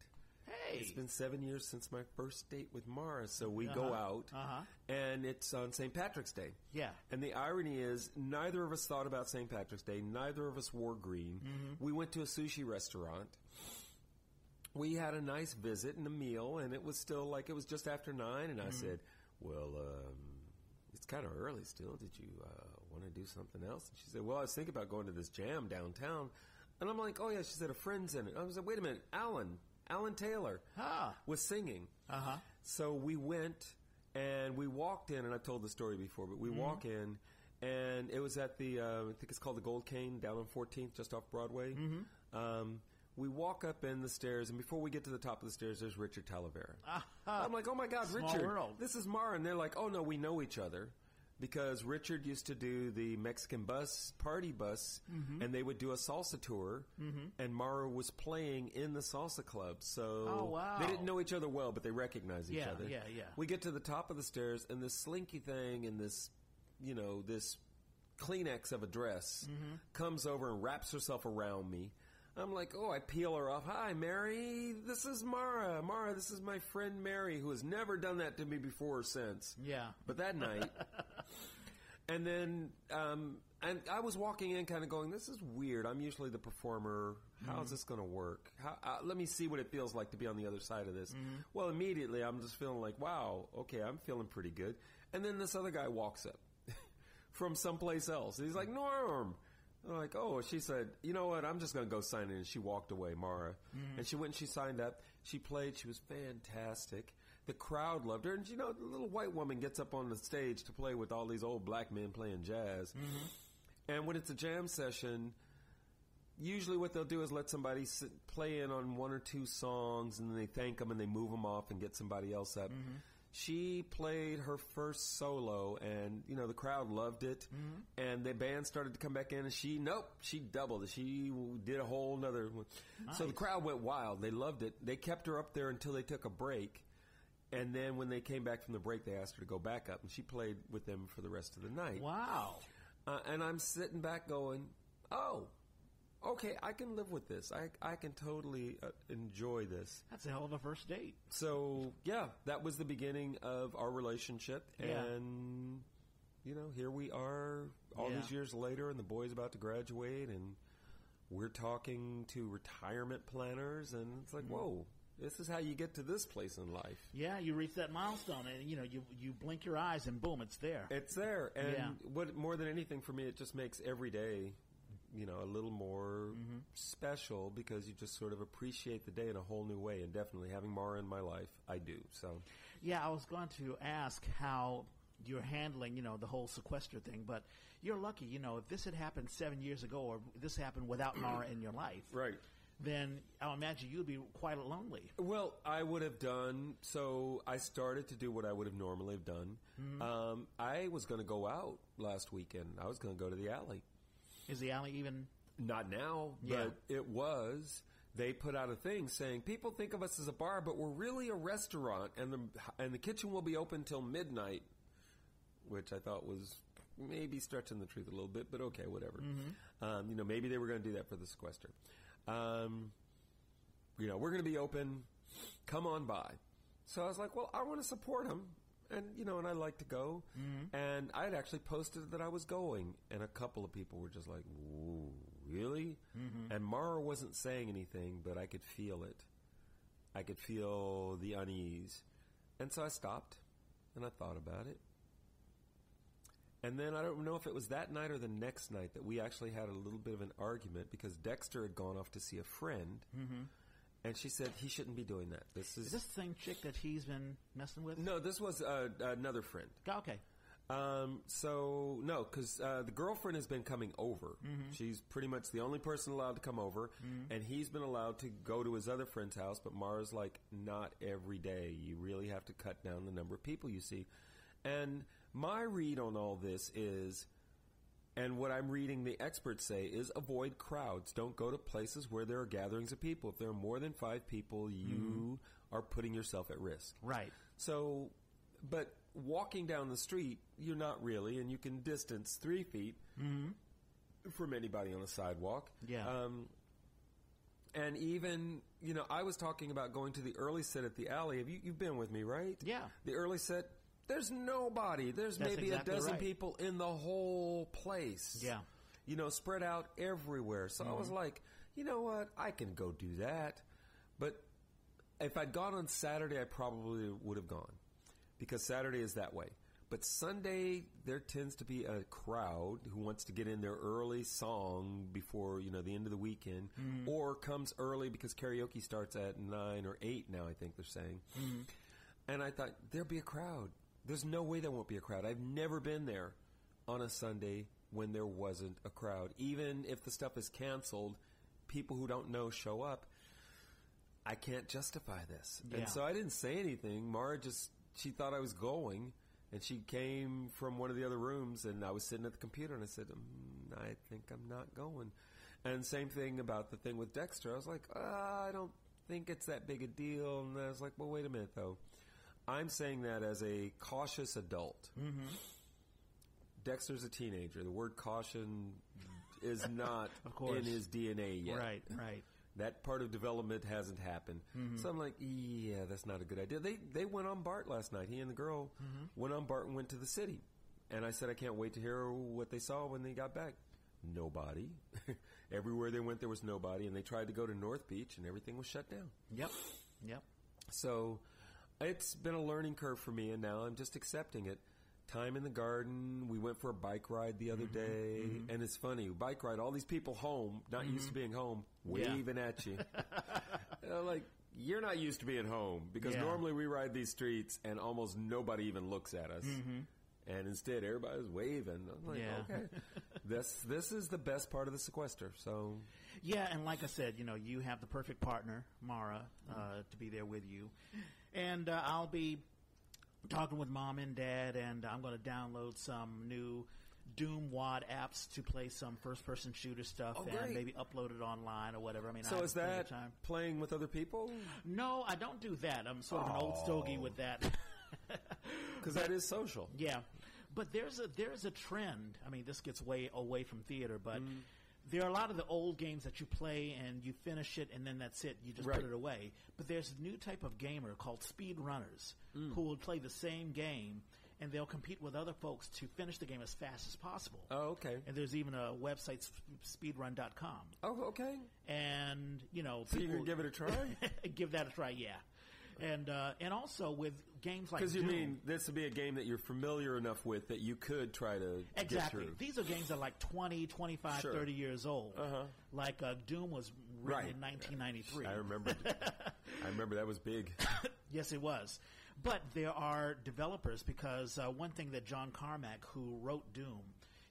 Hey. It's been seven years since my first date with Mara, so we go Uh-huh. out, Uh-huh. and it's on St. Patrick's Day. Yeah. And the irony is, neither of us thought about St. Patrick's Day. Neither of us wore green. Mm-hmm. We went to a sushi restaurant. We had a nice visit and a meal, and it was still like it was just after nine. And I Mm-hmm. said, "Well, um, it's kind of early still. Did you uh, want to do something else?" And she said, "Well, I was thinking about going to this jam downtown." And I'm like, "Oh yeah," she said, "A friend's in it." I was like, "Wait a minute, Alan, Alan Taylor Ah. was singing." Uh huh. So we went and we walked in, and I've told the story before, but we walk in, and it was at the, uh, I think it's called the Gold Cane down on 14th, just off Broadway. Mm-hmm. Um, we walk up in the stairs, and before we get to the top of the stairs, there's Richard Talavera. I'm like, oh my God, Small Richard, world. this is Mara. And they're like, oh no, we know each other. Because Richard used to do the Mexican bus, party bus, Mm-hmm. and they would do a salsa tour, and Mara was playing in the salsa club. So Oh, wow. they didn't know each other well, but they recognized each Yeah, other. yeah, yeah. We get to the top of the stairs, and this slinky thing and this, you know, this Kleenex of a dress Mm-hmm. comes over and wraps herself around me. I'm like, oh, I peel her off. Hi, Mary. This is Mara. Mara, this is my friend Mary, who has never done that to me before or since. Yeah. But that night, and then, um, and I was walking in, kind of going, "This is weird." I'm usually the performer. How's this going to work? How, uh, let me see what it feels like to be on the other side of this. Well, immediately, I'm just feeling like, "Wow, okay, I'm feeling pretty good." And then this other guy walks up from someplace else. He's like, "Norm." I'm like, oh, she said, you know what? I'm just going to go sign in. And she walked away, Mara. Mm-hmm. And she went and she signed up. She played. She was fantastic. The crowd loved her. And, you know, the little white woman gets up on the stage to play with all these old black men playing jazz. Mm-hmm. And when it's a jam session, usually what they'll do is let somebody sit, play in on one or two songs and then they thank them and they move them off and get somebody else up. Mm-hmm. She played her first solo and, you know, the crowd loved it. And the band started to come back in and she, nope, she doubled it. She did a whole nother one. So the crowd went wild. They loved it. They kept her up there until they took a break. And then when they came back from the break, they asked her to go back up and she played with them for the rest of the night. Wow. Uh, and I'm sitting back going, oh, okay, I can live with this. I, I can totally uh, enjoy this. That's a hell of a first date. So, yeah, that was the beginning of our relationship. Yeah. And, you know, here we are all Yeah. these years later, and the boy's about to graduate, and we're talking to retirement planners, and it's like, Mm-hmm. whoa, this is how you get to this place in life. Yeah, you reach that milestone, and you know you you blink your eyes, and boom, it's there. It's there, and Yeah. what more than anything for me, it just makes every day, you know, a little more Mm-hmm. special because you just sort of appreciate the day in a whole new way. And definitely having Mara in my life, I do. So Yeah, I was going to ask how you're handling, you know, the whole sequester thing, but you're lucky, you know, if this had happened seven years ago, or this happened without Mara in your life, right. then I imagine you'd be quite lonely. Well, I would have done so. I started to do what I would have normally have done. Mm-hmm. Um, I was going to go out last weekend. I was going to go to the alley. Is the alley even? Not now, Yeah. but it was. They put out a thing saying people think of us as a bar, but we're really a restaurant, and the and the kitchen will be open till midnight, which I thought was maybe stretching the truth a little bit, but okay, whatever. Um, you know, maybe they were going to do that for the sequester. Um, you know, we're going to be open. Come on by. So I was like, well, I want to support them. And, you know, and I like to go. Mm-hmm. And I had actually posted that I was going. And a couple of people were just like, Ooh, really? Mm-hmm. And Mara wasn't saying anything, but I could feel it. I could feel the unease. And so I stopped and I thought about it. And then I don't know if it was that night or the next night that we actually had a little bit of an argument because Dexter had gone off to see a friend. Mm-hmm. And she said he shouldn't be doing that. This is, Is this the same chick that he's been messing with? no. This was uh, another friend. Okay. Um, so no, because uh, the girlfriend has been coming over. Mm-hmm. She's pretty much the only person allowed to come over, and he's been allowed to go to his other friend's house. But Mara's like, not every day. You really have to cut down the number of people you see. And my read on all this is, and what I'm reading the experts say is, avoid crowds. Don't go to places where there are gatherings of people. If there are more than five people, you are putting yourself at risk. Right. So, but walking down the street, you're not really, and you can distance three feet from anybody on the sidewalk. Yeah. Um, and even, you know, I was talking about going to the early set at the alley. Have you, you've been with me, right? Yeah. The early set, there's nobody. There's That's maybe exactly a dozen right. people in the whole place. Yeah. You know, spread out everywhere. So I was Mm-hmm. like, you know what? I can go do that. But if I'd gone on Saturday, I probably would have gone because Saturday is that way. But Sunday, there tends to be a crowd who wants to get in their early song before you know the end of the weekend, or comes early because karaoke starts at nine or eight now. I think they're saying. And I thought there'll be a crowd. There's no way there won't be a crowd. I've never been there on a Sunday when there wasn't a crowd. Even if the stuff is canceled, people who don't know show up. I can't justify this. Yeah. And so I didn't say anything. Mara just, she thought I was going. And she came from one of the other rooms, and I was sitting at the computer, and I said, mm, I think I'm not going. And same thing about the thing with Dexter. I was like, uh, I don't think it's that big a deal. And I was like, well, wait a minute, though. I'm saying that as a cautious adult. Mm-hmm. Dexter's a teenager. The word caution is not in his DNA yet. Right. Right. That part of development hasn't happened. So I'm like, yeah, that's not a good idea. They they went on Bart last night. He and the girl went on Bart and went to the city. And I said, I can't wait to hear what they saw when they got back. Nobody. Everywhere they went, there was nobody. And they tried to go to North Beach, and everything was shut down. Yep. Yep. So it's been a learning curve for me, and now I'm just accepting it. Time in the garden. We went for a bike ride the other mm-hmm. day, mm-hmm. and it's funny. Bike ride. All these people home, not used to mm-hmm. being home, Yeah. waving at you. Like you're not used to being home because Yeah. normally we ride these streets and almost nobody even looks at us. And instead, everybody's waving. I'm like, Yeah. okay, this this is the best part of the sequester. So Yeah, and like I said, you know, you have the perfect partner, Mara, uh, to be there with you, and uh, I'll be talking with mom and dad, and I'm going to download some new Doom Wad apps to play some first-person shooter stuff, Oh, and maybe upload it online or whatever. I mean, I so haven't is that playing with other people? No, I don't do that. I'm sort of an old stogie with that. Because that is social. Yeah, but there's a there's a trend. I mean, this gets way away from theater, but Mm. There are a lot of the old games that you play and you finish it and then that's it. You just Right. put it away. But there's a new type of gamer called speed runners Mm. who will play the same game and they'll compete with other folks to finish the game as fast as possible. Oh, okay. And there's even a website, speedrun.com. Oh, okay. And, you know, So you're give it a try? give that a try, yeah. And uh, and also with games like Because you Doom- mean this would be a game that you're familiar enough with that you could try to Exactly. These are games that are like 20, 25, Sure. 30 years old. Uh-huh. Like uh, Doom was written Right. in 1993. I remember. I remember that was big. Yes, it was. But there are developers because uh, one thing that John Carmack, who wrote Doom,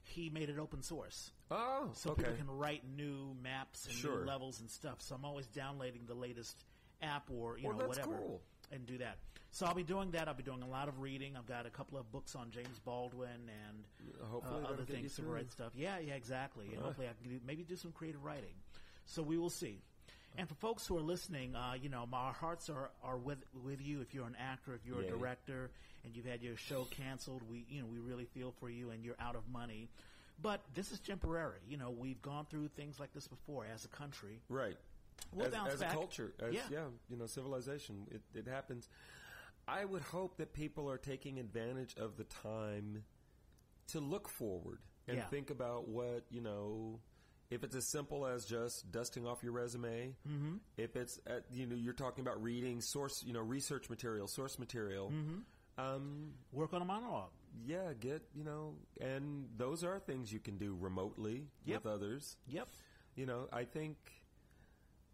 he made it open source. Oh, So okay. people can write new maps and Sure. new levels and stuff. So I'm always downloading the latest app or you Well, know that's whatever cool. And do that. So I'll be doing that. I'll be doing a lot of reading. I've got a couple of books on James Baldwin and Hopefully uh, other things, civil through. rights stuff. Yeah, yeah, exactly. And hopefully I can do, maybe do some creative writing. So we will see. And for folks who are listening, uh, you know, our hearts are, are with with you. If you're an actor, if you're Yay. a director, and you've had your show canceled, we you know we really feel for you, and you're out of money. But this is temporary. You know, we've gone through things like this before as a country. Right. We'll as, as a culture, as, Yeah. yeah. you know, civilization, it, it happens. I would hope that people are taking advantage of the time to look forward and Yeah. think about what you know. If it's as simple as just dusting off your resume, mm-hmm. if it's at, you know you're talking about reading source, you know, research material, source material, Mm-hmm. um, Work on a monologue. yeah, get you know, and those are things you can do remotely Yep. with others. Yep. You know, I think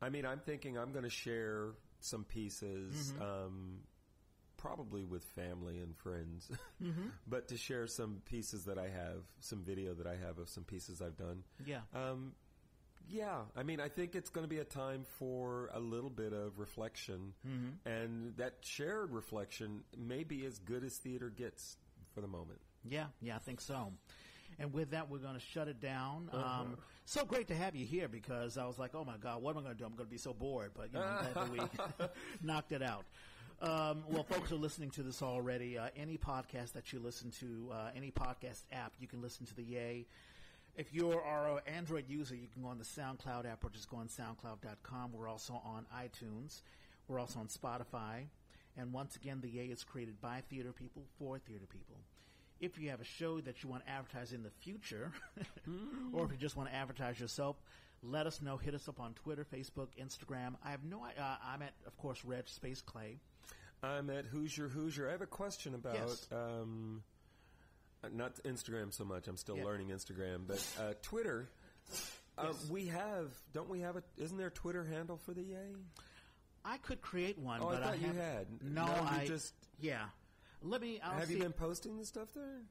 I mean, I'm thinking I'm going to share some pieces, um, probably with family and friends, but to share some pieces that I have, some video that I have of some pieces I've done. Yeah. Um, yeah, I mean, I think it's going to be a time for a little bit of reflection, and that shared reflection may be as good as theater gets for the moment. Yeah, yeah, I think so. And with that, we're going to shut it down. Uh-huh. Um, so great to have you here because I was like, oh my God, what am I going to do? I'm going to be so bored. But, you know, I'm glad that we knocked it out. Um, well, folks are listening to this already. Uh, any podcast that you listen to, uh, any podcast app, you can listen to the Yay. If you're our Android user, you can go on the SoundCloud app or just go on SoundCloud.com. We're also on iTunes. We're also on Spotify. And once again, the Yay is created by theater people for theater people. If you have a show that you want to advertise in the future, or if you just want to advertise yourself, let us know. Hit us up on Twitter, Facebook, Instagram. I have no. Uh, I'm at, of course, Reg Space Clay. I'm at Hoosier Hoosier. I have a question about Yes. um, uh, not Instagram so much. I'm still Yeah. learning Instagram, but uh, Twitter. Yes. we have, don't we have a? Isn't there a Twitter handle for the Yay? I could create one. I but thought you haven't- had. No, No, you I just- yeah. Let me. I'll have see. you been posting the stuff there?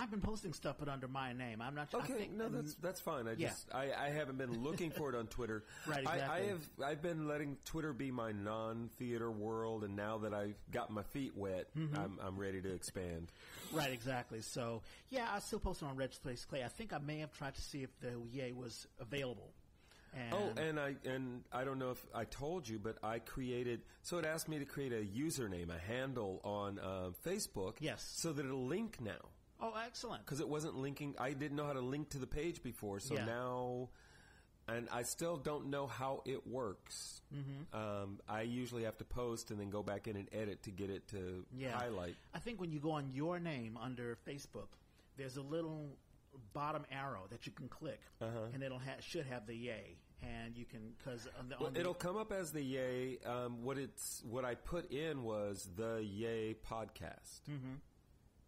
I've been posting stuff, but under my name. I'm not. I Okay, think, no, that's that's fine. I Yeah. just I, I haven't been looking for it on Twitter. Right, I, I have I've been letting Twitter be my non-theater world, and now that I've got my feet wet, Mm-hmm. I'm I'm ready to expand. Right, exactly. So, yeah, I still post on Reg Space Clay. I think I may have tried to see if the Yay was available. And Oh, and I and I don't know if I told you, but I created. So it asked me to create a username, a handle on uh, Facebook. Yes. So that it'll link now oh, excellent. because it wasn't linking. I didn't know how to link to the page before, so Yeah. now. And I still don't know how it works. Mm-hmm. Um, I usually have to post and then go back in and edit to get it to Yeah. highlight. I think when you go on your name under Facebook, there's a little bottom arrow that you can click, and it'll ha- should have the Yay, and you can because on the, on Well, the it'll come up as the Yay. Um, what it's what I put in was the Yay podcast.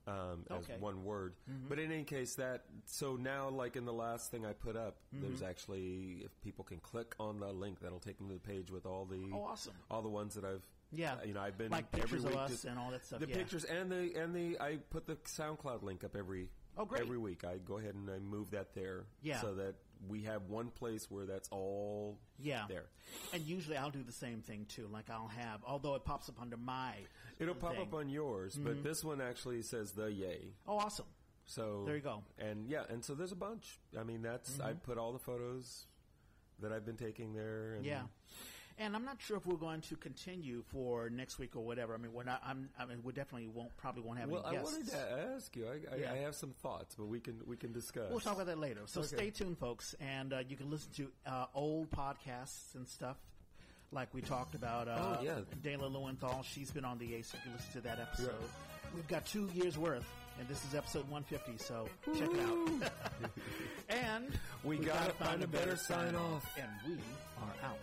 Um, as Okay. one word, but in any case, that so now, like in the last thing I put up, there's actually if people can click on the link, that'll take them to the page with all the Oh, awesome. all the ones that I've Yeah. you know I've been Like pictures of us just- and all that stuff, The yeah. pictures and the and the I put the SoundCloud link up every Oh, great. every week. I go ahead and I move that there, Yeah. so that we have one place where that's all yeah there. And usually I'll do the same thing too. Like I'll have, although it pops up under my. It'll pop thing. up on yours, but mm-hmm. this one actually says the yay. Oh, awesome. So There you go. And yeah, and so there's a bunch. I mean, that's I mm-hmm. put all the photos that I've been taking there. And Yeah. And I'm not sure if we're going to continue for next week or whatever. I mean, we're not. I'm, I mean, we definitely won't. Probably won't have Well, any I wanted to ask you. I, I, Yeah. I have some thoughts, but we can we can discuss. We'll talk about that later. So Okay. stay tuned, folks, and uh, you can listen to uh, old podcasts and stuff. Like we talked about, uh, Oh, yeah. Dayla Lowenthal. She's been on the Ace. If you can listen to that episode. We've got two years worth, and this is episode 150. So check it out. and We we've gotta find a better sign off. and we are out.